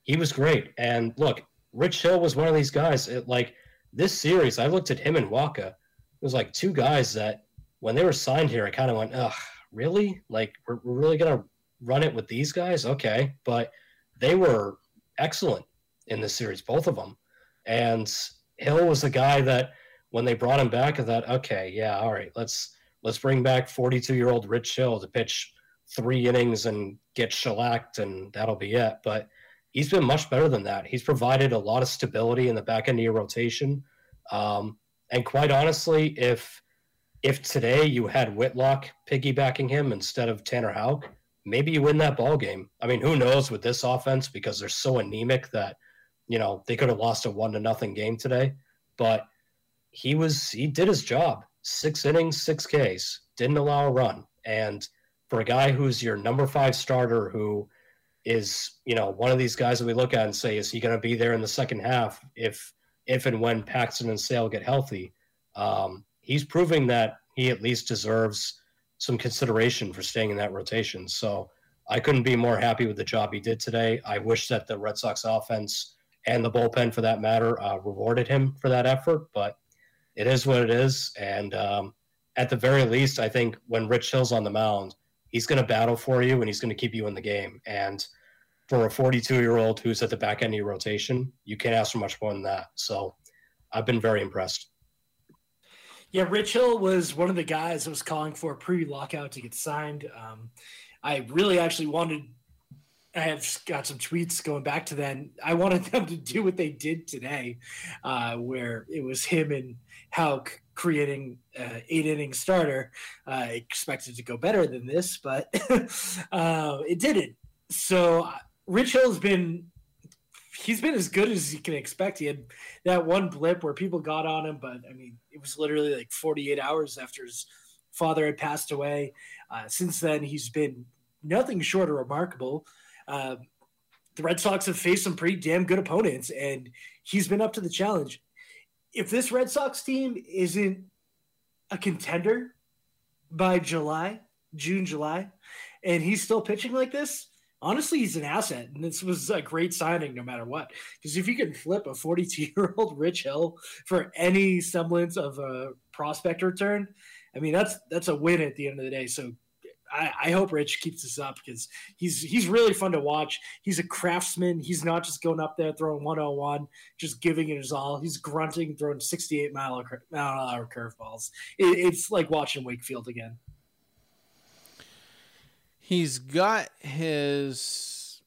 he was great. And look, Rich Hill was one of these guys. It, like this series, I looked at him and Wacha. It was like two guys that when they were signed here, I kind of went, "Ugh, really? Like we're, we're really gonna run it with these guys? Okay." But they were excellent in this series, both of them. And Hill was the guy that when they brought him back, I thought, okay, yeah, all right, let's let's bring back 42 year old Rich Hill to pitch three innings and get shellacked, and that'll be it. But he's been much better than that. He's provided a lot of stability in the back end of your rotation. Um, and quite honestly, if if today you had Whitlock piggybacking him instead of Tanner Houck, maybe you win that ball game. I mean, who knows with this offense because they're so anemic that you know they could have lost a one to nothing game today. But he was he did his job. Six innings, six Ks, didn't allow a run. And for a guy who's your number five starter who is you know one of these guys that we look at and say is he going to be there in the second half if if and when Paxton and Sale get healthy. Um, he's proving that he at least deserves some consideration for staying in that rotation. So I couldn't be more happy with the job he did today. I wish that the Red Sox offense and the bullpen, for that matter, uh, rewarded him for that effort. But it is what it is, and um, at the very least, I think when Rich Hill's on the mound, he's going to battle for you and he's going to keep you in the game. And for a 42 year old who's at the back end of your rotation, you can't ask for much more than that. So I've been very impressed. Yeah, Rich Hill was one of the guys that was calling for a pre lockout to get signed. Um, I really actually wanted, I have got some tweets going back to then. I wanted them to do what they did today, uh, where it was him and Houck creating uh, eight inning starter. I uh, expected to go better than this, but uh, it didn't. So Rich Hill's been he's been as good as you can expect. He had that one blip where people got on him, but I mean, it was literally like 48 hours after his father had passed away. Uh, since then, he's been nothing short of remarkable. Uh, the Red Sox have faced some pretty damn good opponents, and he's been up to the challenge. If this Red Sox team isn't a contender, by July, June, July, and he's still pitching like this, honestly, he's an asset. And this was a great signing no matter what. Because if you can flip a 42 year old Rich Hill for any semblance of a prospect return, I mean, that's that's a win at the end of the day. So I, I, hope Rich keeps this up because he's he's really fun to watch. He's a craftsman. He's not just going up there throwing 101, just giving it his all. He's grunting, throwing 68 mile, an hour curveballs. It, it's like watching Wakefield again. He's got his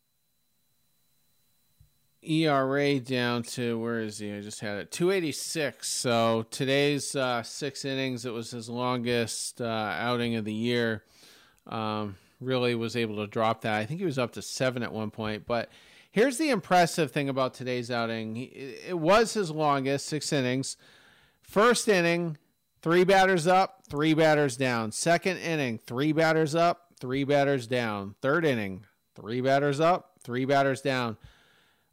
ERA down to where is he? I just had it 286. So today's uh, six innings, it was his longest uh, outing of the year. Um, really was able to drop that. I think he was up to seven at one point. But here's the impressive thing about today's outing it was his longest, six innings. First inning, three batters up, three batters down. Second inning, three batters up, three batters down. Third inning, three batters up, three batters down.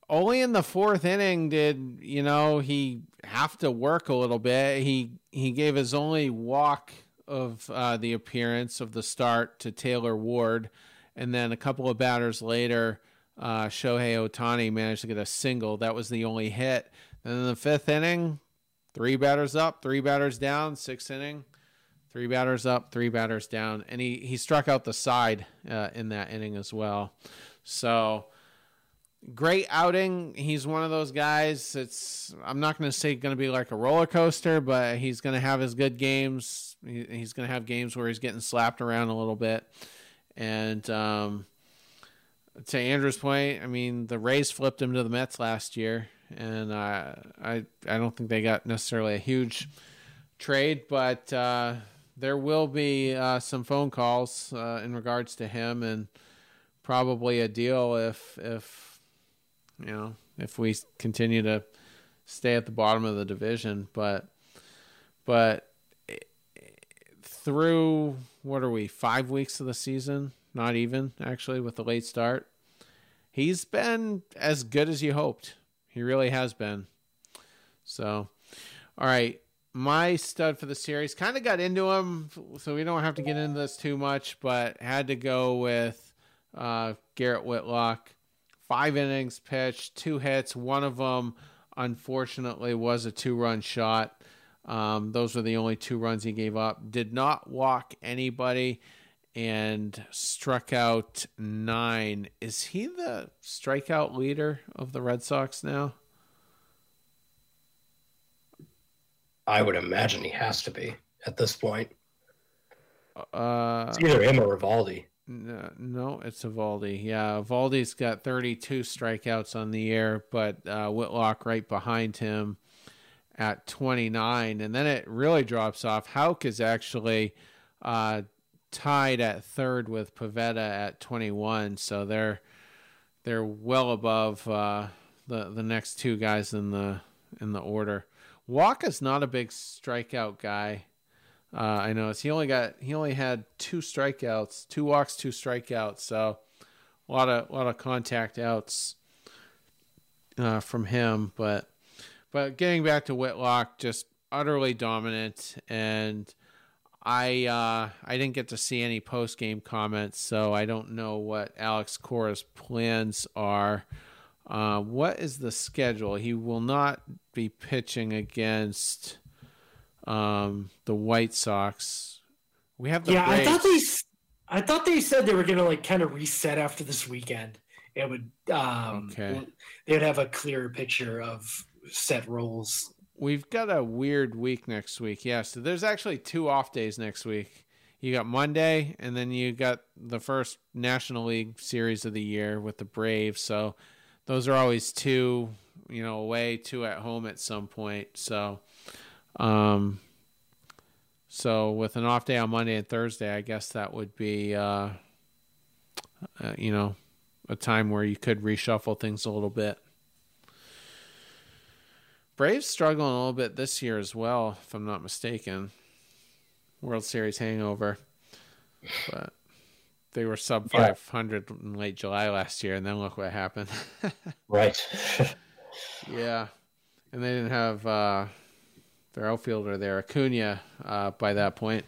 Only in the fourth inning did you know he have to work a little bit. He he gave his only walk of uh, the appearance of the start to Taylor Ward, and then a couple of batters later, uh, Shohei Ohtani managed to get a single. That was the only hit. And in the fifth inning, three batters up, three batters down. Sixth inning, three batters up, three batters down, and he he struck out the side uh, in that inning as well. So great outing. He's one of those guys. It's I'm not going to say going to be like a roller coaster, but he's going to have his good games. He, he's going to have games where he's getting slapped around a little bit. And um, to Andrew's point, I mean the Rays flipped him to the Mets last year, and uh, I I don't think they got necessarily a huge trade, but uh, there will be uh, some phone calls uh, in regards to him, and probably a deal if if you know, if we continue to stay at the bottom of the division. But, but through what are we, five weeks of the season? Not even actually with the late start. He's been as good as you hoped. He really has been. So, all right. My stud for the series kind of got into him, so we don't have to get into this too much, but had to go with uh, Garrett Whitlock five innings pitched, two hits. One of them, unfortunately, was a two run shot. Um, those were the only two runs he gave up. Did not walk anybody and struck out nine. Is he the strikeout leader of the Red Sox now? I would imagine he has to be at this point. Uh, it's either him or Eovaldi. No, no, it's Eovaldi. Yeah, Eovaldi's got 32 strikeouts on the year, but uh, Whitlock right behind him at 29, and then it really drops off. Houck is actually uh, tied at third with Pivetta at 21, so they're they're well above uh, the the next two guys in the in the order. Wacha's not a big strikeout guy. Uh, I know he only got he only had two strikeouts, two walks, two strikeouts. So a lot of a lot of contact outs uh, from him. But but getting back to Whitlock, just utterly dominant. And I uh, I didn't get to see any post game comments, so I don't know what Alex Cora's plans are. Uh, what is the schedule? He will not be pitching against um, the White Sox. We have the yeah. Braves. I thought they, I thought they said they were gonna like kind of reset after this weekend. It would um, okay. They would have a clearer picture of set roles. We've got a weird week next week. Yeah, so there's actually two off days next week. You got Monday, and then you got the first National League series of the year with the Braves. So those are always two, you know, away, two at home at some point. So um, so with an off day on Monday and Thursday, I guess that would be, uh, uh, you know, a time where you could reshuffle things a little bit. Braves struggling a little bit this year as well, if I'm not mistaken. World Series hangover, but they were sub 500 yeah. in late July last year, and then look what happened. right. yeah, and they didn't have. Uh, their outfielder there, Acuna, uh, by that point.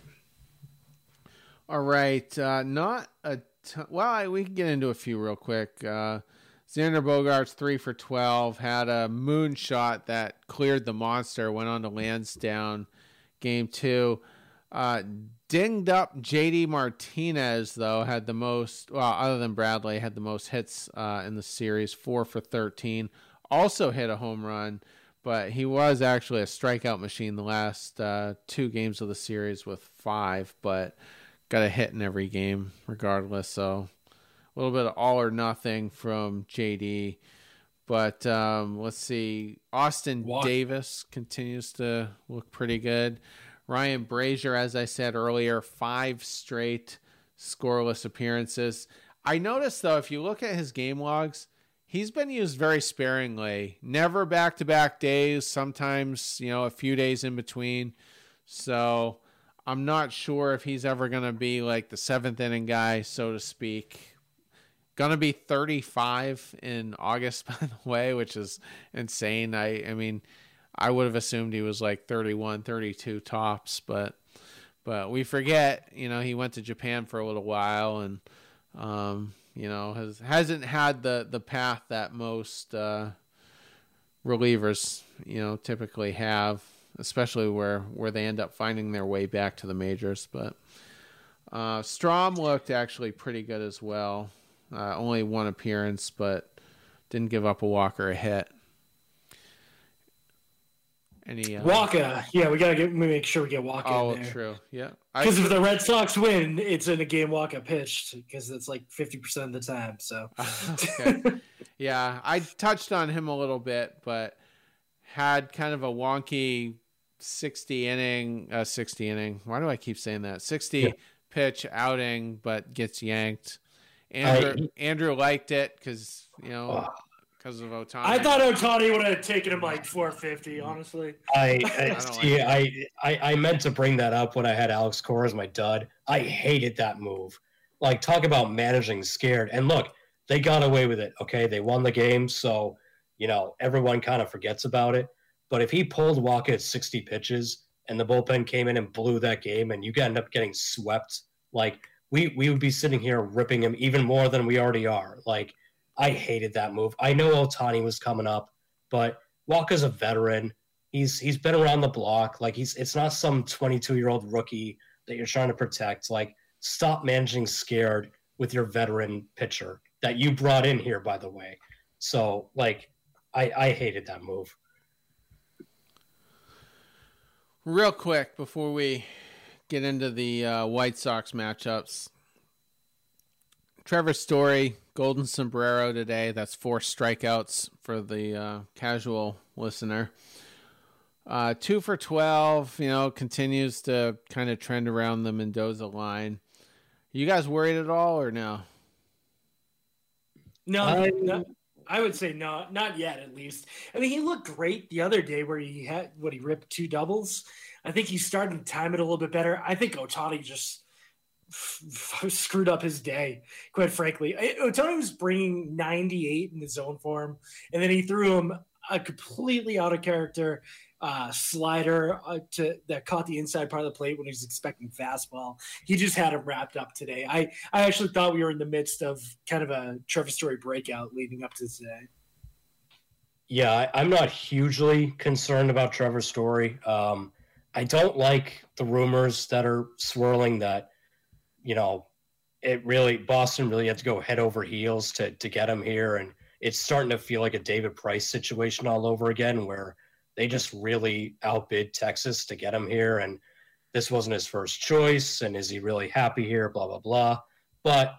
All right, uh, not a ton, well. I, we can get into a few real quick. Uh, Xander Bogaerts three for twelve had a moonshot that cleared the monster. Went on to Lansdowne, game two. Uh, dinged up JD Martinez though had the most. Well, other than Bradley, had the most hits uh, in the series, four for thirteen. Also hit a home run, but he was actually a strikeout machine the last uh, two games of the series with five. But got a hit in every game regardless. So a little bit of all or nothing from JD. But um, let's see. Austin Walk. Davis continues to look pretty good. Ryan Brasier, as I said earlier, five straight scoreless appearances. I noticed, though, if you look at his game logs, he's been used very sparingly. Never back to back days, sometimes, you know, a few days in between. So I'm not sure if he's ever going to be like the seventh inning guy, so to speak. Going to be 35 in August, by the way, which is insane. I, I mean, I would have assumed he was like 31, 32 tops, but but we forget, you know, he went to Japan for a little while and um, you know, has hasn't had the the path that most uh relievers, you know, typically have, especially where where they end up finding their way back to the majors, but uh Strahm looked actually pretty good as well. Uh, only one appearance, but didn't give up a walk or a hit. Any uh, Wacha, yeah, we gotta get we make sure we get Wacha Oh, in there. true. Yeah. Because if the Red Sox win, it's in a game Wacha pitched because it's like fifty percent of the time. So okay. Yeah, I touched on him a little bit, but had kind of a wonky 60 inning, uh, 60 inning. Why do I keep saying that? 60 Yeah. pitch outing, but gets yanked. Andrew, I- Andrew liked it because, you know, Oh. Because of Ohtani. I thought Ohtani would have taken him like four fifty. Honestly, I, I I don't see. like I, I I meant to bring that up when I had Alex Cora as my dud. I hated that move. Like talk about managing scared. And look, they got away with it. Okay, they won the game, so you know everyone kind of forgets about it. But if he pulled Wacha at sixty pitches and the bullpen came in and blew that game, and you end up getting swept, like we we would be sitting here ripping him even more than we already are. Like I hated that move. I know Ohtani was coming up, but Wacha's a veteran he's he's been around the block. Like he's it's not some 22 year old rookie that you're trying to protect. Like stop managing scared with your veteran pitcher that you brought in here, by the way. So like I I hated that move. Real quick before we get into the uh, White Sox matchups, Trevor Story, Golden Sombrero today. That's four strikeouts for the uh, casual listener. Uh, two for 12, you know, continues to kind of trend around the Mendoza line. You guys worried at all or no? no, I- no, I would say no, not yet. At least, I mean, he looked great the other day where he had what he ripped two doubles. I think he's starting to time it a little bit better. I think Ohtani just f- f- screwed up his day, quite frankly. Ohtani was bringing 98 in the zone form, and then he threw him a completely out of character uh, slider uh, to that caught the inside part of the plate when he was expecting fastball. He just had him wrapped up today. I, I actually thought we were in the midst of kind of a Trevor Story breakout leading up to today. Yeah, I, I'm not hugely concerned about Trevor Story. Um, I don't like the rumors that are swirling that, you know, it really Boston really had to go head over heels to to get him here, and it's starting to feel like a David Price situation all over again, where they just really outbid Texas to get him here, and this wasn't his first choice, and is he really happy here? Blah blah blah. But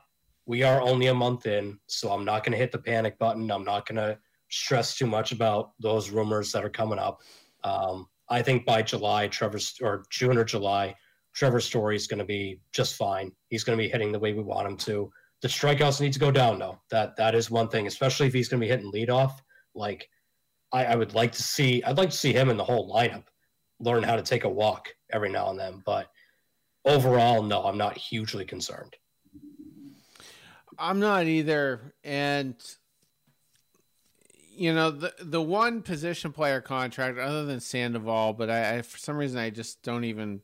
we are only a month in, so I'm not going to hit the panic button. I'm not going to stress too much about those rumors that are coming up. Um, I think by July, Trevor or June or July, Trevor Story is going to be just fine. He's going to be hitting the way we want him to. The strikeouts need to go down, though. That that is one thing, especially if he's going to be hitting leadoff. Like, I, I would like to see. I'd like to see him in the whole lineup learn how to take a walk every now and then. But overall, no, I'm not hugely concerned. I'm not either. And you know, the the one position player contract other than Sandoval, but I, I for some reason I just don't even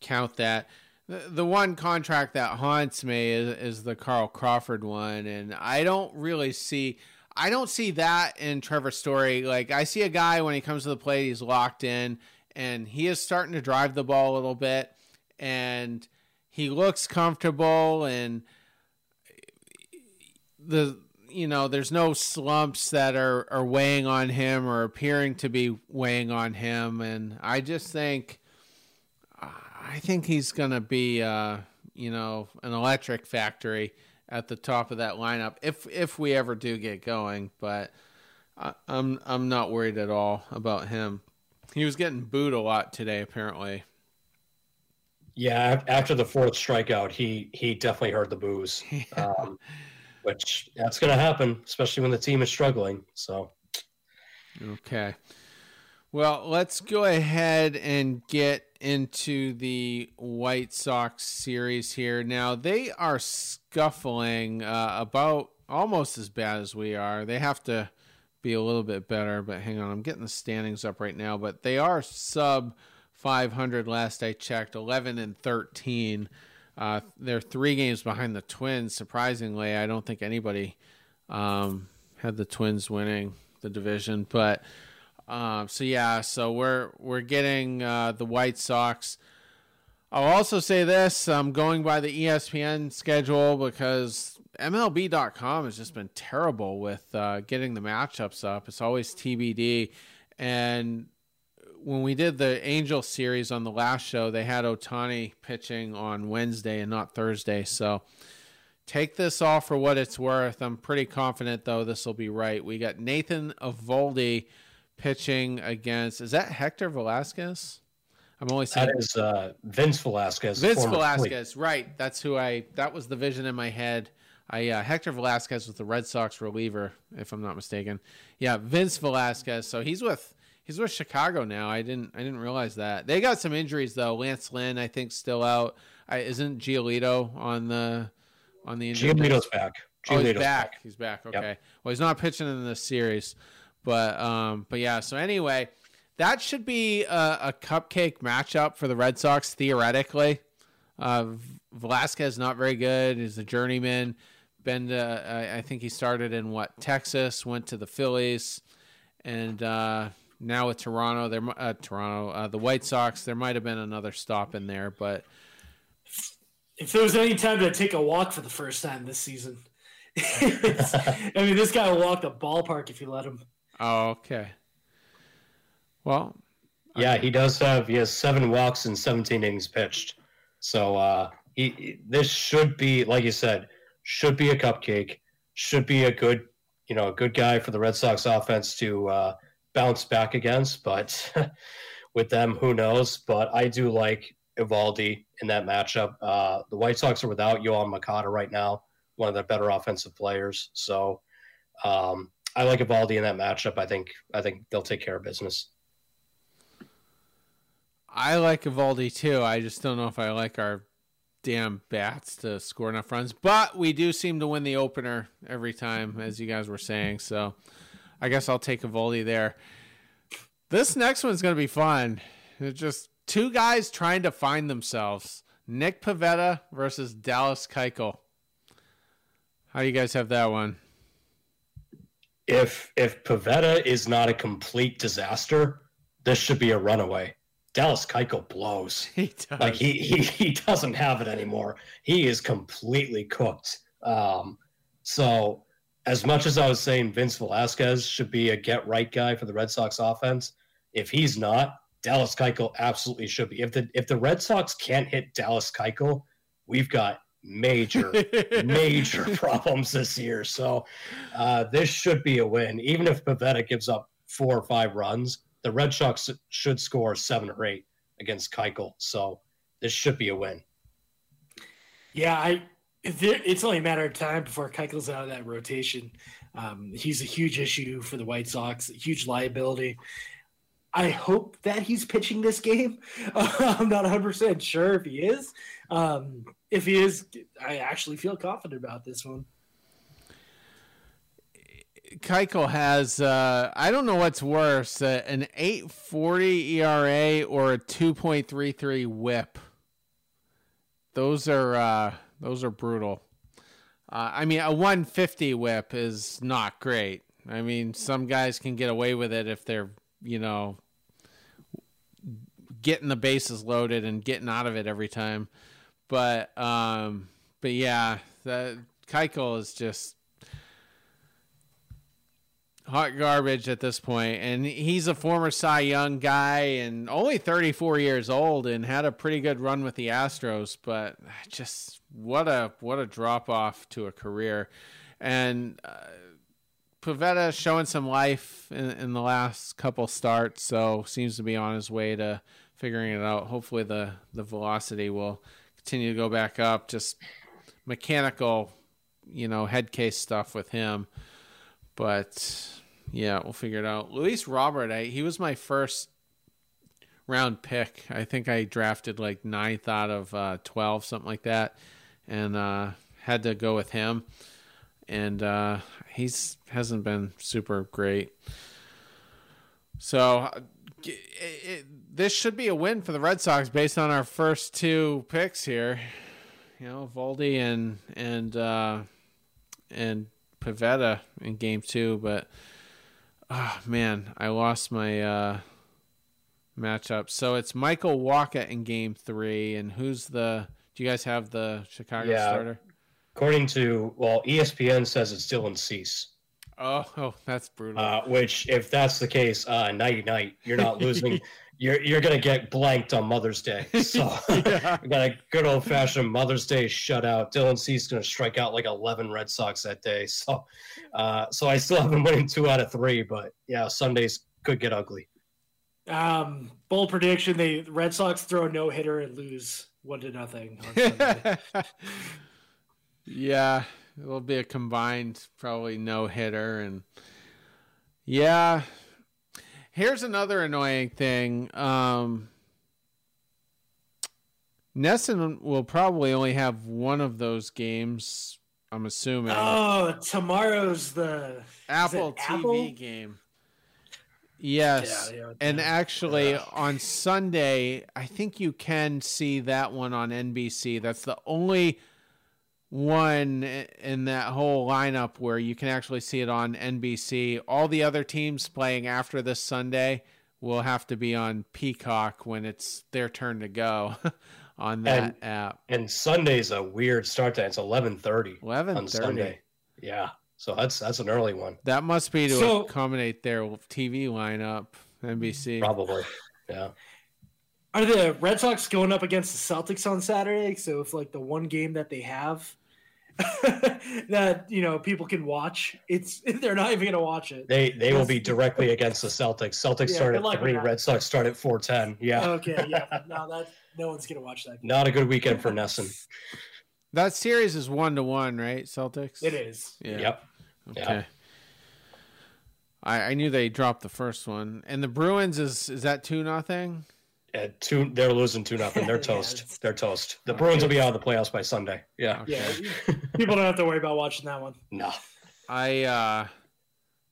count that. The, the one contract that haunts me is, is the Carl Crawford one, and I don't really see. I don't see that in Trevor Story. Like I see a guy when he comes to the plate, he's locked in, and he is starting to drive the ball a little bit, and he looks comfortable, and the you know there's no slumps that are are weighing on him or appearing to be weighing on him, and I just think I think he's going to be, uh, you know, an electric factory at the top of that lineup if if we ever do get going. But I, I'm I'm not worried at all about him. He was getting booed a lot today, apparently. Yeah, after the fourth strikeout, he he definitely heard the boos, um, which that's going to happen, especially when the team is struggling. So, okay. Well, let's go ahead and get into the White Sox series here. Now, they are scuffling uh, about almost as bad as we are. They have to be a little bit better, but hang on, I'm getting the standings up right now. But they are sub 500 last I checked, 11 and 13. Uh, they're three games behind the Twins. Surprisingly, I don't think anybody um, had the Twins winning the division, but um, so yeah, so we're we're getting uh, the White Sox. I'll also say this: I'm going by the ESPN schedule because MLB.com has just been terrible with uh, getting the matchups up. It's always TBD, and when we did the Angel series on the last show, they had Ohtani pitching on Wednesday and not Thursday. So take this all for what it's worth. I'm pretty confident though this will be right. We got Nathan Eovaldi pitching against. Is that Hector Velasquez? I'm only saying that is uh, Vince Velasquez. Vince Velasquez, right? That's who I. That was the vision in my head. I uh, Hector Velasquez with the Red Sox reliever, if I'm not mistaken. Yeah, Vince Velasquez. So he's with he's with Chicago now. I didn't I didn't realize that they got some injuries though. Lance Lynn, I think, still out. I, isn't Giolito on the on the injury? Giolito's back. Giolito's oh, he's back. back. He's back. Okay. Yep. Well, he's not pitching in this series. But um, but yeah. So anyway, that should be a, a cupcake matchup for the Red Sox theoretically. Uh, Velasquez not very good. He's a journeyman. Been to, I, I think he started in what Texas, went to the Phillies, and uh, now with Toronto. There, uh, Toronto, uh, the White Sox. There might have been another stop in there, but if there was any time to take a walk for the first time this season, I mean, this guy will walk the ballpark if you let him. Oh, okay. Well, yeah, he does have he has seven walks and 17 innings pitched. So uh, he this should be like you said, should be a cupcake, should be a good you know a good guy for the Red Sox offense to uh, bounce back against. But with them, who knows? But I do like Eovaldi in that matchup. Uh, the White Sox are without Yoan Moncada right now, one of their better offensive players. So um, I like Eovaldi in that matchup. I think I think they'll take care of business. I like Eovaldi too. I just don't know if I like our damn bats to score enough runs. But we do seem to win the opener every time, as you guys were saying. So I guess I'll take Eovaldi there. This next one's going to be fun. It's just two guys trying to find themselves. Nick Pivetta versus Dallas Keuchel. How do you guys have that one? If if Pivetta is not a complete disaster, this should be a runaway. Dallas Keuchel blows. He does. Like he, he he doesn't have it anymore. He is completely cooked. Um, so as much as I was saying Vince Velasquez should be a get right guy for the Red Sox offense, if he's not, Dallas Keuchel absolutely should be. If the if the Red Sox can't hit Dallas Keuchel, we've got major, major problems this year. So uh, this should be a win. Even if Pivetta gives up four or five runs, the Red Sox should score seven or eight against Keuchel. So this should be a win. Yeah, I. It's only a matter of time before Keuchel's out of that rotation. Um, he's a huge issue for the White Sox, a huge liability. I hope that he's pitching this game. I'm not 100% sure if he is. Um, if he is, I actually feel confident about this one. Keuchel has, uh, I don't know what's worse, uh, an 840 ERA or a 2.33 whip. those are uh, those are brutal. Uh, I mean, a 150 whip is not great. I mean, some guys can get away with it if they're, you know, getting the bases loaded and getting out of it every time. But um, but yeah, the Keuchel is just hot garbage at this point. And he's a former cy young guy and only 34 years old and had a pretty good run with the astros but just what a what a drop off to a career. And uh, Pivetta showing some life in, in the last couple starts so seems to be on his way to figuring it out. Hopefully the the velocity will continue to go back up just mechanical you know head case stuff with him but yeah, we'll figure it out. Luis Robert, I, he was my first round pick. I think I drafted like ninth out of uh, 12, something like that, and uh, had to go with him. And uh, he's hasn't been super great. So it, it, this should be a win for the Red Sox based on our first two picks here. You know, Voldy and and uh, and Pivetta in game two, but oh man, I lost my uh, matchup. So it's Michael Wacha in game three, and who's the? Do you guys have the Chicago Yeah. starter? According to well, ESPN says it's Dylan Cease. Oh, oh, that's brutal. Uh, which, if that's the case, uh, night night, you're not losing. you're you're gonna get blanked on Mother's Day. So Yeah. we got a good old fashioned Mother's Day shutout. Dylan Cease gonna strike out like 11 Red Sox that day. So, uh, so I still have him winning two out of three. But yeah, Sundays could get ugly. Um, bold prediction: the Red Sox throw a no hitter and lose one to nothing. On yeah, it'll be a combined probably no hitter, and yeah. Here's another annoying thing. Um, NESN will probably only have one of those games. I'm assuming oh, tomorrow's the Apple TV Apple? game. Yes. Yeah, yeah, and yeah. actually, on Sunday, I think you can see that one on NBC. That's the only one in that whole lineup where you can actually see it on NBC. All the other teams playing after this Sunday will have to be on Peacock when it's their turn to go on that And- app. And Sunday's a weird start time. It's 11:30 Eleven on. Sunday. Yeah, so that's that's an early one, That must be to So- accommodate their TV lineup. NBC. probably. Yeah. Are the Red Sox going up against the Celtics on Saturday? So if like the one game that they have that you know people can watch, it's they're not even gonna watch it. They they will be directly against the Celtics. Celtics Yeah, start at three. Red Sox start at four ten. Yeah, Okay, yeah, no, that no one's gonna watch that. Game. not a good weekend for NESN. That series is one to one, right? Celtics. It is. Yeah. Yep. Okay. Yeah. I, I knew they dropped the first one, and the Bruins is is that two nothing? At two, they're losing two nothing. They're toast. it's- They're toast. The Bruins will be out of the playoffs by Sunday. Yeah. Yeah, people don't have to worry about watching that one. No. I uh,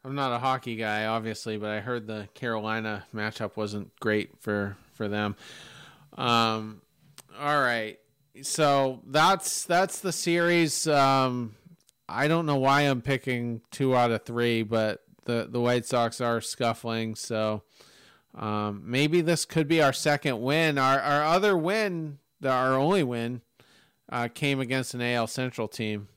I'm not a hockey guy, obviously, but I heard the Carolina matchup wasn't great for for them. Um, all right, so that's that's the series. Um, I don't know why I'm picking two out of three, but the the White Sox are scuffling, so um, maybe this could be our second win. Our our other win, the, our only win, uh, came against an AL Central team.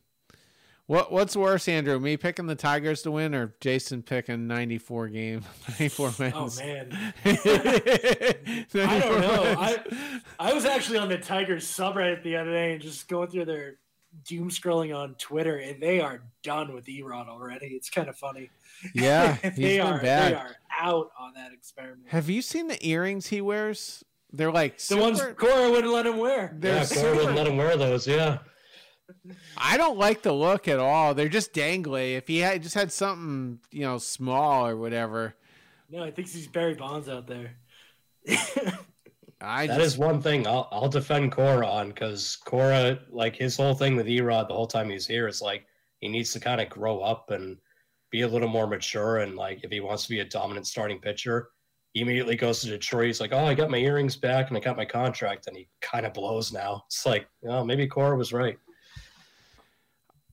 What what's worse, Andrew? Me picking the Tigers to win, or Jason picking ninety four game, ninety four wins? Oh man, I I don't know. I I was actually on the Tigers subreddit the other day and just going through their doom scrolling on Twitter, and they are done with E-Rod already. It's kind of funny. yeah, he's they been are bad. they are out on that experiment. Have you seen the earrings he wears? They're like the super, ones Cora wouldn't let him wear. They're yeah, Cora wouldn't let him wear those. Yeah. I don't like the look at all. They're just dangly. If he had just had something, you know, small or whatever, No, I think he's Barry Bonds out there. I That just is one thing I'll, I'll defend Cora on because Cora, like his whole thing with E-Rod the whole time he's here is like he needs to kind of grow up and be a little more mature. And like if he wants to be a dominant starting pitcher, He immediately goes to Detroit. He's like, "Oh, I got my earrings back and I got my contract," and he kind of blows now. It's like, oh, maybe Cora was right.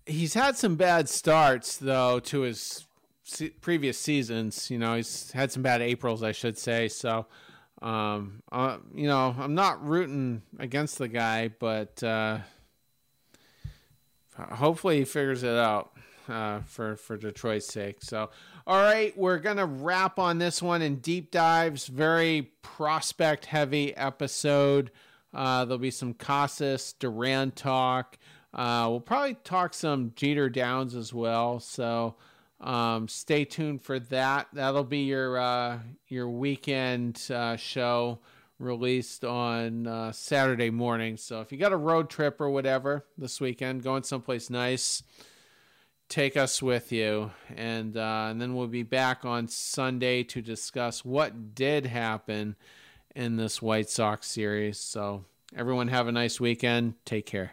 He's had some bad starts though to his previous seasons. You know, he's had some bad Aprils, I should say. So, um, uh, you know, I'm not rooting against the guy, but uh, hopefully he figures it out uh, for for Detroit's sake. So, all right, we're gonna wrap on this one in deep dives. Very prospect heavy episode. Uh, there'll be some Casas Duran talk. Uh, we'll probably talk some Jeter Downs as well. So um, stay tuned for that. That'll be your uh, your weekend uh, show released on uh, Saturday morning. So if you got a road trip or whatever this weekend, going someplace nice, take us with you, and uh, and then we'll be back on Sunday to discuss what did happen in this White Sox series. So everyone have a nice weekend. Take care.